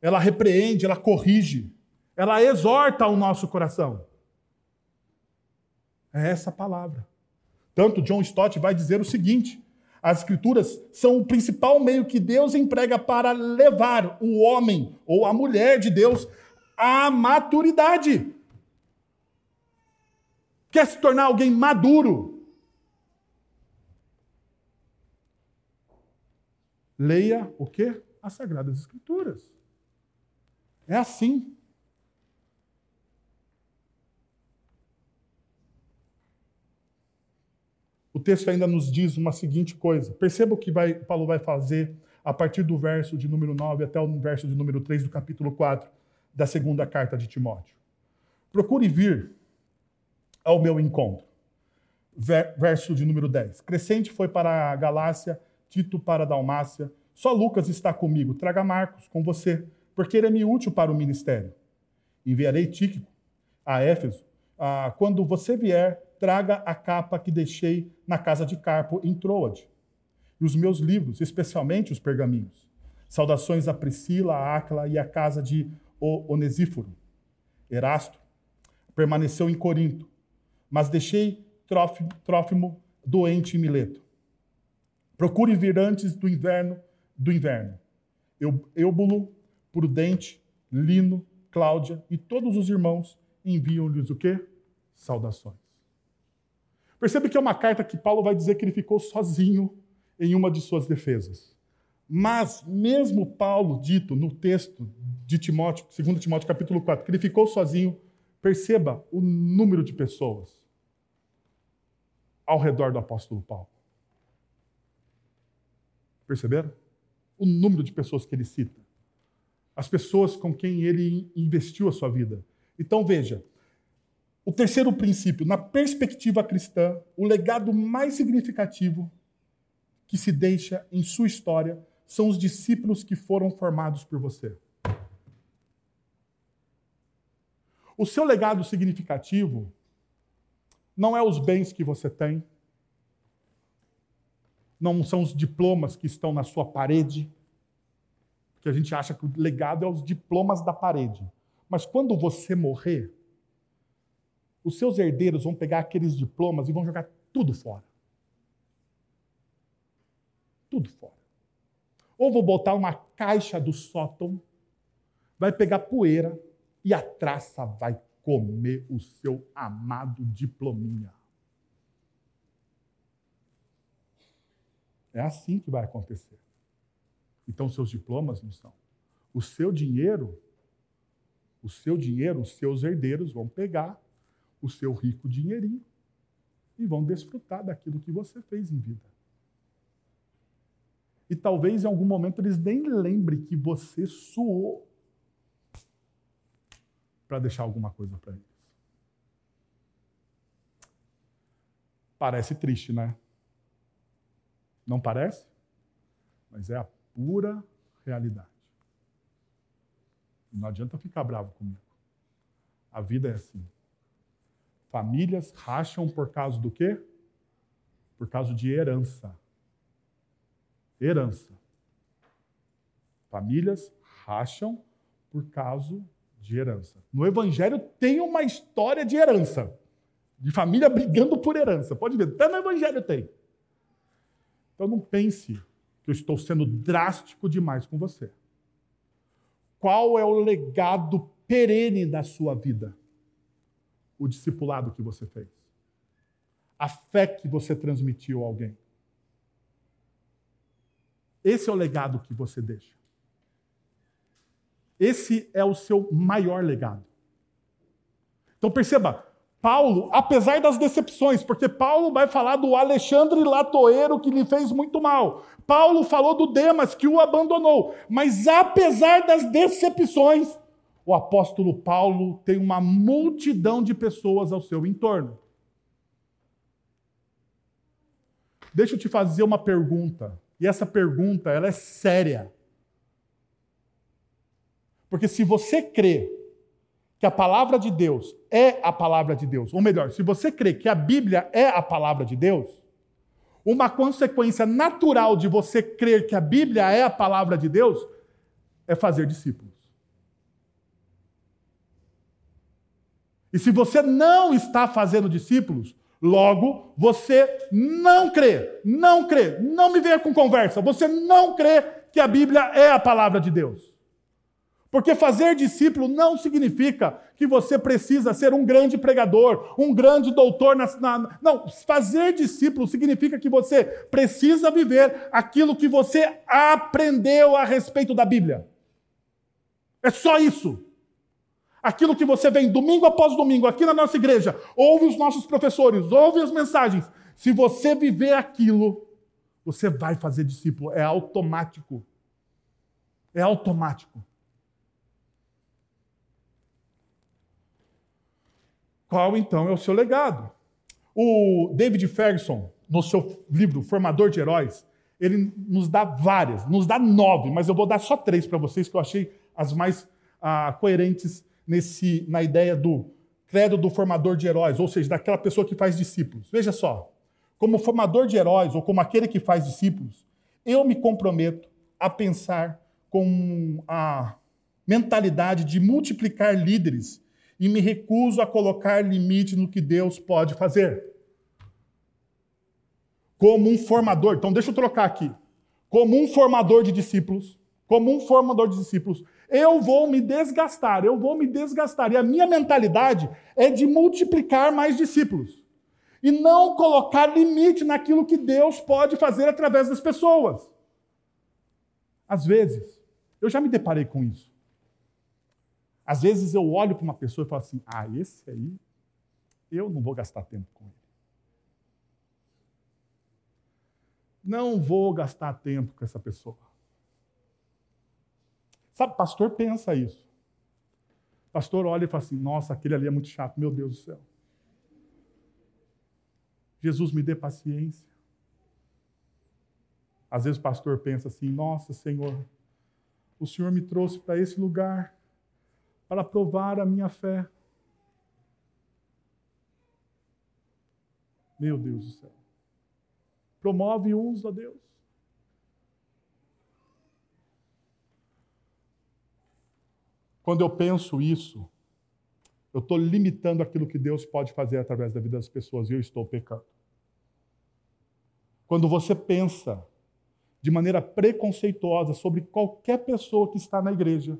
ela repreende, ela corrige, ela exorta o nosso coração. É essa palavra. Tanto John Stott vai dizer o seguinte: as escrituras são o principal meio que Deus emprega para levar o homem ou a mulher de Deus à maturidade. Quer se tornar alguém maduro? Leia o quê? As Sagradas Escrituras. É assim. O texto ainda nos diz uma seguinte coisa. Perceba o que vai, Paulo vai fazer a partir do verso de número 9 até o verso de número 3 do capítulo 4 da segunda carta de Timóteo. Procure vir ao meu encontro. Verso de número 10. Crescente foi para a Galácia, Tito para a Dalmácia. Só Lucas está comigo. Traga Marcos com você porque ele é me útil para o ministério. Enviarei Tíquico a Éfeso. Ah, quando você vier, traga a capa que deixei na casa de Carpo, em Troade. E os meus livros, especialmente os pergaminhos. Saudações a Priscila, a Áquila e a casa de Onesíforo. Erasto permaneceu em Corinto, mas deixei Trófimo doente em Mileto. Procure vir antes do inverno do inverno. Eubulo Prudente, Lino, Cláudia e todos os irmãos enviam-lhes o quê? Saudações. Percebe que é uma carta que Paulo vai dizer que ele ficou sozinho em uma de suas defesas. Mas, mesmo Paulo dito no texto de Timóteo, 2 Timóteo capítulo 4, que ele ficou sozinho, perceba o número de pessoas ao redor do apóstolo Paulo. Perceberam? O número de pessoas que ele cita as pessoas com quem ele investiu a sua vida. Então veja, o terceiro princípio, na perspectiva cristã, o legado mais significativo que se deixa em sua história são os discípulos que foram formados por você. O seu legado significativo não é os bens que você tem, não são os diplomas que estão na sua parede, que a gente acha que o legado é os diplomas da parede. Mas quando você morrer, os seus herdeiros vão pegar aqueles diplomas e vão jogar tudo fora. Tudo fora. Ou vou botar uma caixa do sótão, vai pegar poeira e a traça vai comer o seu amado diplominha. É assim que vai acontecer. Então, seus diplomas não são. O seu dinheiro, o seu dinheiro, os seus herdeiros vão pegar o seu rico dinheirinho e vão desfrutar daquilo que você fez em vida. E talvez em algum momento eles nem lembrem que você suou para deixar alguma coisa para eles. Parece triste, né? Não parece? Mas é a pura realidade. Não adianta ficar bravo comigo. A vida é assim. Famílias racham por causa do quê? Por causa de herança. Herança. Famílias racham por causa de herança. No Evangelho tem uma história de herança. De família brigando por herança. Pode ver, até no Evangelho tem. Então não pense que eu estou sendo drástico demais com você. Qual é o legado perene da sua vida? O discipulado que você fez. A fé que você transmitiu a alguém. Esse é o legado que você deixa. Esse é o seu maior legado. Então perceba, Paulo, apesar das decepções, porque Paulo vai falar do Alexandre Latoeiro que lhe fez muito mal. Paulo falou do Demas que o abandonou. Mas apesar das decepções, o apóstolo Paulo tem uma multidão de pessoas ao seu entorno. Deixa eu te fazer uma pergunta. E essa pergunta, ela é séria. Porque se você crê que a palavra de Deus é a palavra de Deus, ou melhor, se você crê que a Bíblia é a palavra de Deus, uma consequência natural de você crer que a Bíblia é a palavra de Deus é fazer discípulos. E se você não está fazendo discípulos, logo você não crê, não crê, não me venha com conversa, você não crê que a Bíblia é a palavra de Deus. Porque fazer discípulo não significa que você precisa ser um grande pregador, um grande doutor. Na, na, não, fazer discípulo significa que você precisa viver aquilo que você aprendeu a respeito da Bíblia. É só isso. Aquilo que você vem domingo após domingo aqui na nossa igreja, ouve os nossos professores, ouve as mensagens. Se você viver aquilo, você vai fazer discípulo. É automático. É automático. Qual então é o seu legado? O David Ferguson, no seu livro Formador de Heróis, ele nos dá várias, nos dá nove, mas eu vou dar só três para vocês que eu achei as mais ah, coerentes nesse, na ideia do credo do formador de heróis, ou seja, daquela pessoa que faz discípulos. Veja só, como formador de heróis ou como aquele que faz discípulos, eu me comprometo a pensar com a mentalidade de multiplicar líderes e me recuso a colocar limite no que Deus pode fazer. Como um formador, então deixa eu trocar aqui. Como um formador de discípulos, como um formador de discípulos, eu vou me desgastar, eu vou me desgastar. E a minha mentalidade é de multiplicar mais discípulos. E não colocar limite naquilo que Deus pode fazer através das pessoas. Às vezes, eu já me deparei com isso. Às vezes eu olho para uma pessoa e falo assim: ah, esse aí, eu não vou gastar tempo com ele. Não vou gastar tempo com essa pessoa. Sabe, pastor pensa isso. Pastor olha e fala assim: nossa, aquele ali é muito chato, meu Deus do céu. Jesus me dê paciência. Às vezes o pastor pensa assim: nossa, Senhor, o Senhor me trouxe para esse lugar para provar a minha fé. Meu Deus do céu. Promove uns a Deus. Quando eu penso isso, eu estou limitando aquilo que Deus pode fazer através da vida das pessoas e eu estou pecando. Quando você pensa de maneira preconceituosa sobre qualquer pessoa que está na igreja,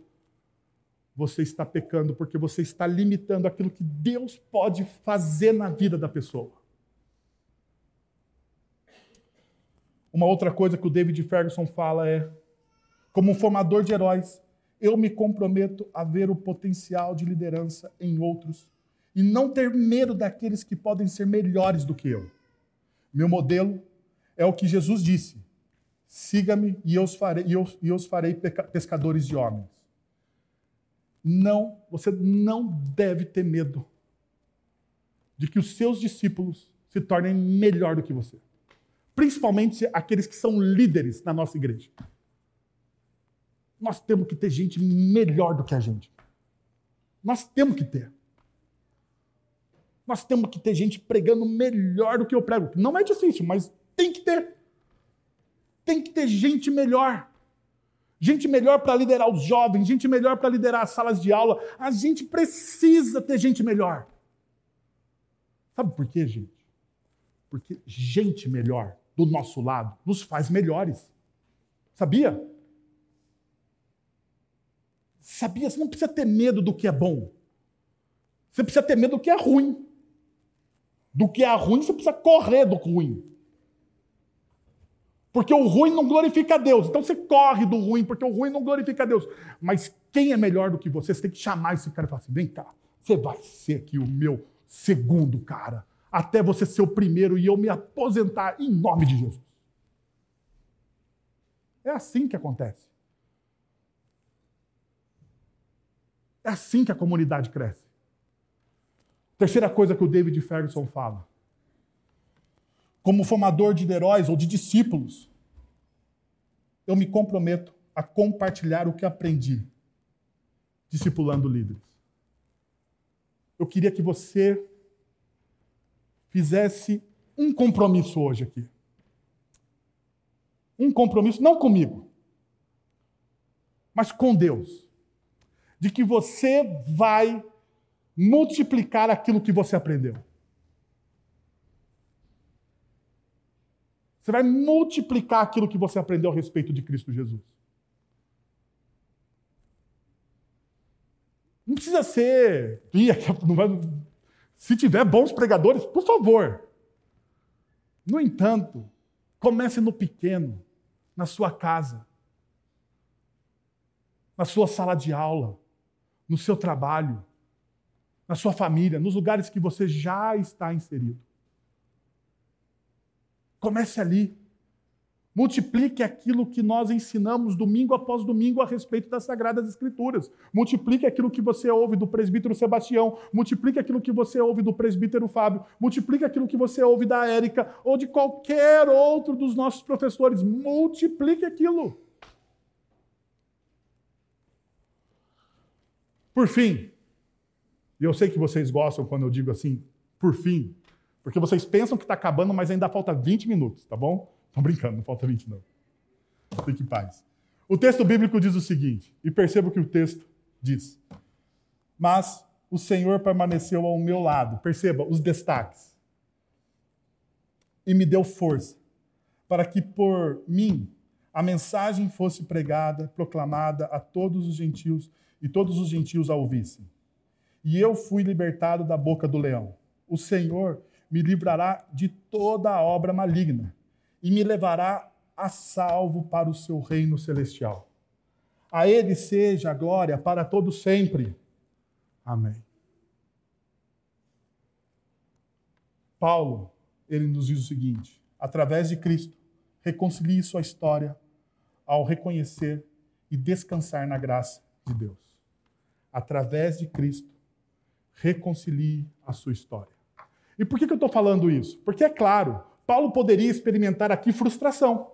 você está pecando porque você está limitando aquilo que Deus pode fazer na vida da pessoa. Uma outra coisa que o David Ferguson fala é: como um formador de heróis, eu me comprometo a ver o potencial de liderança em outros e não ter medo daqueles que podem ser melhores do que eu. Meu modelo é o que Jesus disse: siga-me e eu os farei, e eu, e eu os farei pescadores de homens não, você não deve ter medo de que os seus discípulos se tornem melhor do que você. Principalmente aqueles que são líderes na nossa igreja. Nós temos que ter gente melhor do que a gente. Nós temos que ter. Nós temos que ter gente pregando melhor do que eu prego. Não é difícil, mas tem que ter. Tem que ter gente melhor gente melhor para liderar os jovens, gente melhor para liderar as salas de aula. A gente precisa ter gente melhor. Sabe por quê, gente? Porque gente melhor do nosso lado nos faz melhores. Sabia? Sabia? Você não precisa ter medo do que é bom. Você precisa ter medo do que é ruim. Do que é ruim, você precisa correr do ruim. Porque o ruim não glorifica a Deus. Então você corre do ruim, porque o ruim não glorifica a Deus. Mas quem é melhor do que você? Você tem que chamar esse cara e falar assim: vem cá, você vai ser aqui o meu segundo cara. Até você ser o primeiro e eu me aposentar em nome de Jesus. É assim que acontece. É assim que a comunidade cresce. Terceira coisa que o David Ferguson fala como formador de heróis ou de discípulos, eu me comprometo a compartilhar o que aprendi discipulando líderes. Eu queria que você fizesse um compromisso hoje aqui. Um compromisso, não comigo, mas com Deus. De que você vai multiplicar aquilo que você aprendeu. Você vai multiplicar aquilo que você aprendeu a respeito de Cristo Jesus. Não precisa ser. Se tiver bons pregadores, por favor. No entanto, comece no pequeno, na sua casa, na sua sala de aula, no seu trabalho, na sua família, nos lugares que você já está inserido. Comece ali. Multiplique aquilo que nós ensinamos domingo após domingo a respeito das Sagradas Escrituras. Multiplique aquilo que você ouve do presbítero Sebastião. Multiplique aquilo que você ouve do presbítero Fábio. Multiplique aquilo que você ouve da Érica ou de qualquer outro dos nossos professores. Multiplique aquilo. Por fim, e eu sei que vocês gostam quando eu digo assim, por fim, porque vocês pensam que está acabando, mas ainda falta 20 minutos, tá bom? Estou brincando, não falta 20 não. Fique em paz. O texto bíblico diz o seguinte, e perceba o que o texto diz. Mas o Senhor permaneceu ao meu lado. Perceba os destaques. E me deu força para que por mim a mensagem fosse pregada, proclamada a todos os gentios e todos os gentios a ouvissem. E eu fui libertado da boca do leão. O Senhor me livrará de toda a obra maligna e me levará a salvo para o seu reino celestial. A ele seja a glória para todo sempre. Amém. Paulo, ele nos diz o seguinte: através de Cristo, reconcilie sua história ao reconhecer e descansar na graça de Deus. Através de Cristo, reconcilie a sua história. E por que, eu estou falando isso? Porque é claro, Paulo poderia experimentar aqui frustração.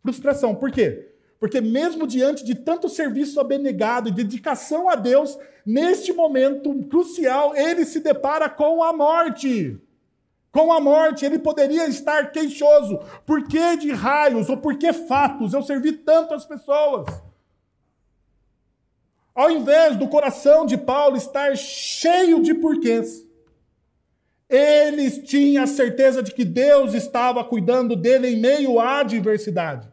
Frustração, por quê? Porque mesmo diante de tanto serviço abnegado e dedicação a Deus, neste momento crucial, ele se depara com a morte. Com a morte, ele poderia estar queixoso. Por que de raios ou por que fatos eu servi tanto às pessoas? Ao invés do coração de Paulo estar cheio de porquês, eles tinham a certeza de que Deus estava cuidando dele em meio à adversidade.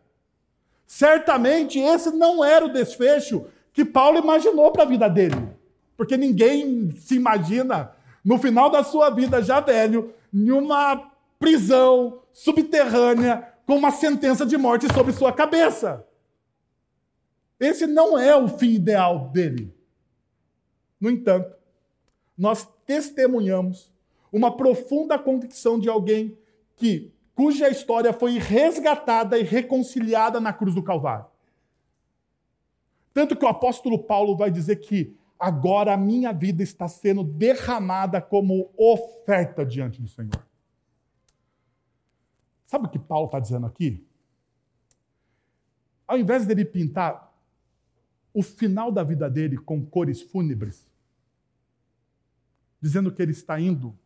Certamente esse não era o desfecho que Paulo imaginou para a vida dele. Porque ninguém se imagina, no final da sua vida, já velho, em uma prisão subterrânea com uma sentença de morte sobre sua cabeça. Esse não é o fim ideal dele. No entanto, nós testemunhamos uma profunda convicção de alguém que cuja história foi resgatada e reconciliada na cruz do Calvário. Tanto que o apóstolo Paulo vai dizer que agora a minha vida está sendo derramada como oferta diante do Senhor. Sabe o que Paulo está dizendo aqui? Ao invés dele pintar o final da vida dele com cores fúnebres, dizendo que ele está indo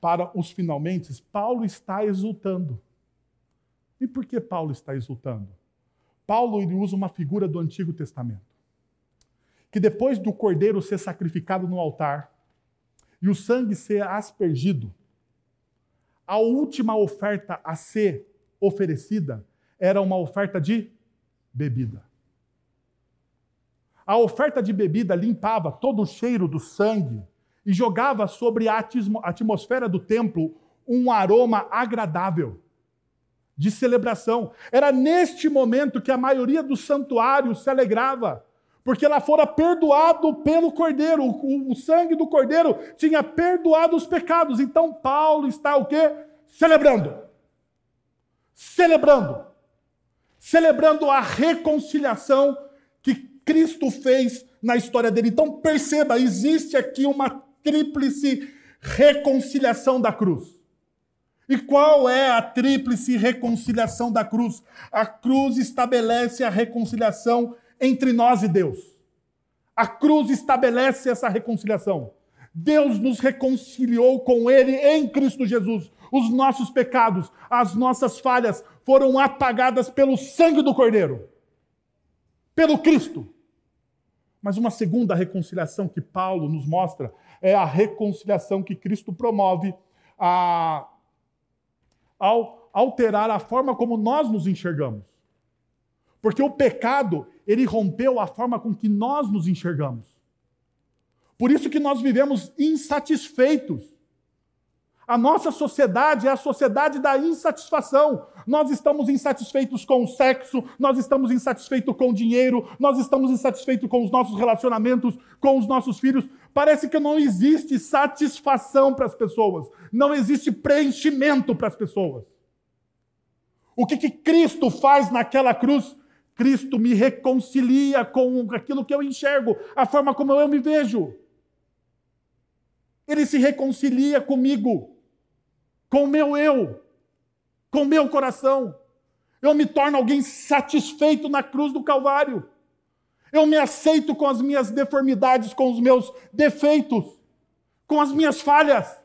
para os finalmente, Paulo está exultando. E por que Paulo está exultando? Paulo ele usa uma figura do Antigo Testamento. Que depois do cordeiro ser sacrificado no altar e o sangue ser aspergido, a última oferta a ser oferecida era uma oferta de bebida. A oferta de bebida limpava todo o cheiro do sangue e jogava sobre a atmosfera do templo um aroma agradável de celebração. Era neste momento que a maioria dos santuários se alegrava, porque ela fora perdoado pelo Cordeiro, o sangue do Cordeiro tinha perdoado os pecados. Então Paulo está o quê? Celebrando. Celebrando. Celebrando a reconciliação que Cristo fez na história dele. Então perceba, existe aqui uma tríplice reconciliação da cruz. E qual é a tríplice reconciliação da cruz? A cruz estabelece a reconciliação entre nós e Deus. A cruz estabelece essa reconciliação. Deus nos reconciliou com Ele em Cristo Jesus. Os nossos pecados, as nossas falhas foram apagadas pelo sangue do Cordeiro, pelo Cristo. Mas uma segunda reconciliação que Paulo nos mostra é a reconciliação que Cristo promove a, ao alterar a forma como nós nos enxergamos. Porque o pecado, ele rompeu a forma com que nós nos enxergamos. Por isso que nós vivemos insatisfeitos. A nossa sociedade é a sociedade da insatisfação. Nós estamos insatisfeitos com o sexo, nós estamos insatisfeitos com o dinheiro, nós estamos insatisfeitos com os nossos relacionamentos, com os nossos filhos. Parece que não existe satisfação para as pessoas, não existe preenchimento para as pessoas. O que, que Cristo faz naquela cruz? Cristo me reconcilia com aquilo que eu enxergo, a forma como eu me vejo. Ele se reconcilia comigo, com o meu eu, com o meu coração. Eu me torno alguém satisfeito na cruz do Calvário. Eu me aceito com as minhas deformidades, com os meus defeitos, com as minhas falhas.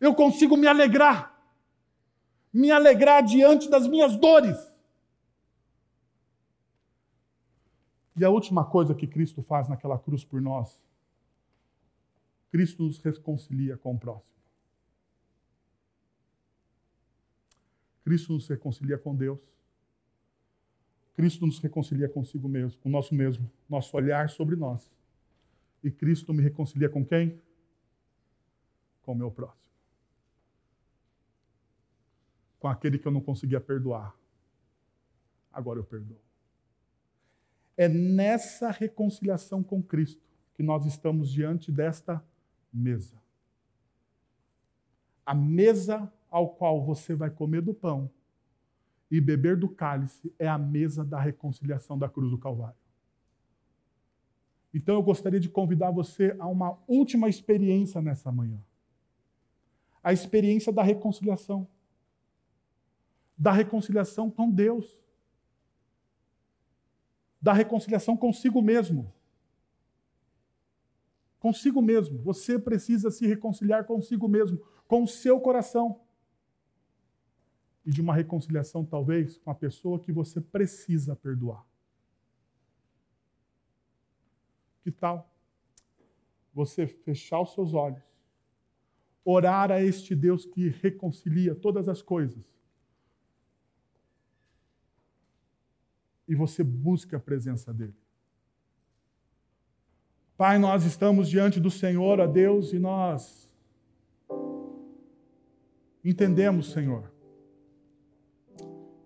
Eu consigo me alegrar, me alegrar diante das minhas dores. E a última coisa que Cristo faz naquela cruz por nós, Cristo nos reconcilia com o próximo. Cristo nos reconcilia com Deus. Cristo nos reconcilia consigo mesmo, com o nosso mesmo, nosso olhar sobre nós. E Cristo me reconcilia com quem? Com o meu próximo. Com aquele que eu não conseguia perdoar. Agora eu perdoo. É nessa reconciliação com Cristo que nós estamos diante desta mesa. A mesa ao qual você vai comer do pão e beber do cálice é a mesa da reconciliação da cruz do Calvário. Então eu gostaria de convidar você a uma última experiência nessa manhã. A experiência da reconciliação. Da reconciliação com Deus da reconciliação consigo mesmo. Consigo mesmo. Você precisa se reconciliar consigo mesmo, com o seu coração. E de uma reconciliação, talvez, com a pessoa que você precisa perdoar. Que tal você fechar os seus olhos, orar a este Deus que reconcilia todas as coisas e você busca a presença dele. Pai, nós estamos diante do Senhor, a Deus, e nós entendemos, Senhor,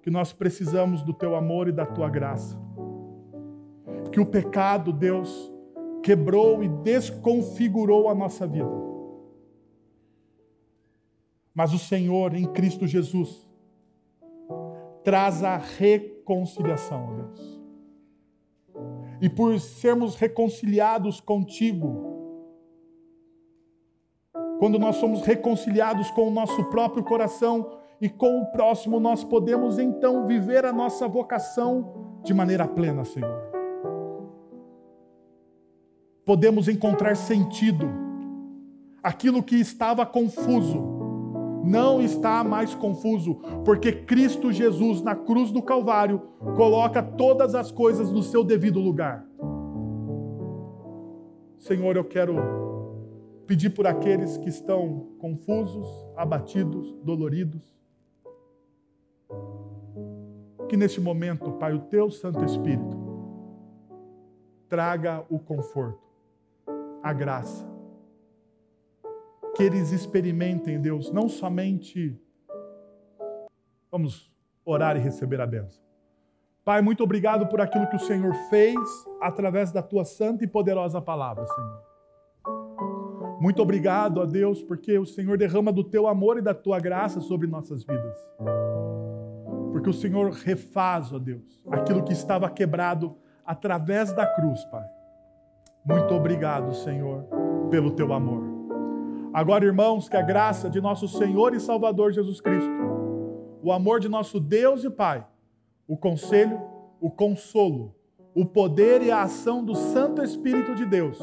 que nós precisamos do teu amor e da tua graça. Que o pecado, Deus, quebrou e desconfigurou a nossa vida. Mas o Senhor, em Cristo Jesus, traz a reconciliação Deus. E por sermos reconciliados contigo, quando nós somos reconciliados com o nosso próprio coração e com o próximo, nós podemos então viver a nossa vocação de maneira plena, Senhor. Podemos encontrar sentido. Aquilo que estava confuso, não está mais confuso, porque Cristo Jesus, na cruz do Calvário, coloca todas as coisas no seu devido lugar. Senhor, eu quero pedir por aqueles que estão confusos, abatidos, doloridos, que neste momento, Pai, o teu Santo Espírito traga o conforto, a graça, que eles experimentem, Deus, não somente. Vamos orar e receber a bênção. Pai, muito obrigado por aquilo que o Senhor fez através da tua santa e poderosa palavra, Senhor. Muito obrigado a Deus, porque o Senhor derrama do teu amor e da tua graça sobre nossas vidas. Porque o Senhor refaz, ó Deus, aquilo que estava quebrado através da cruz, Pai. Muito obrigado, Senhor, pelo teu amor. Agora, irmãos, que a graça de nosso Senhor e Salvador Jesus Cristo, o amor de nosso Deus e Pai, o conselho, o consolo, o poder e a ação do Santo Espírito de Deus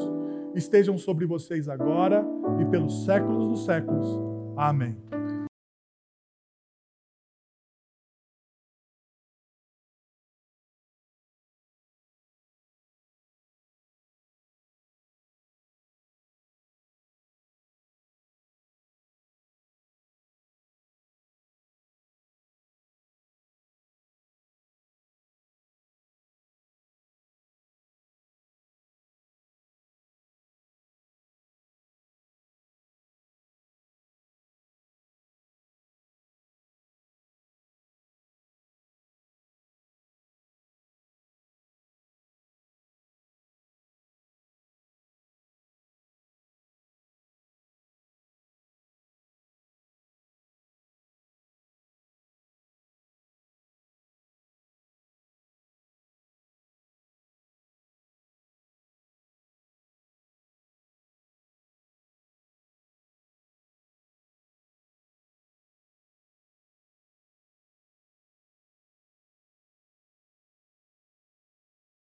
estejam sobre vocês agora e pelos séculos dos séculos. Amém.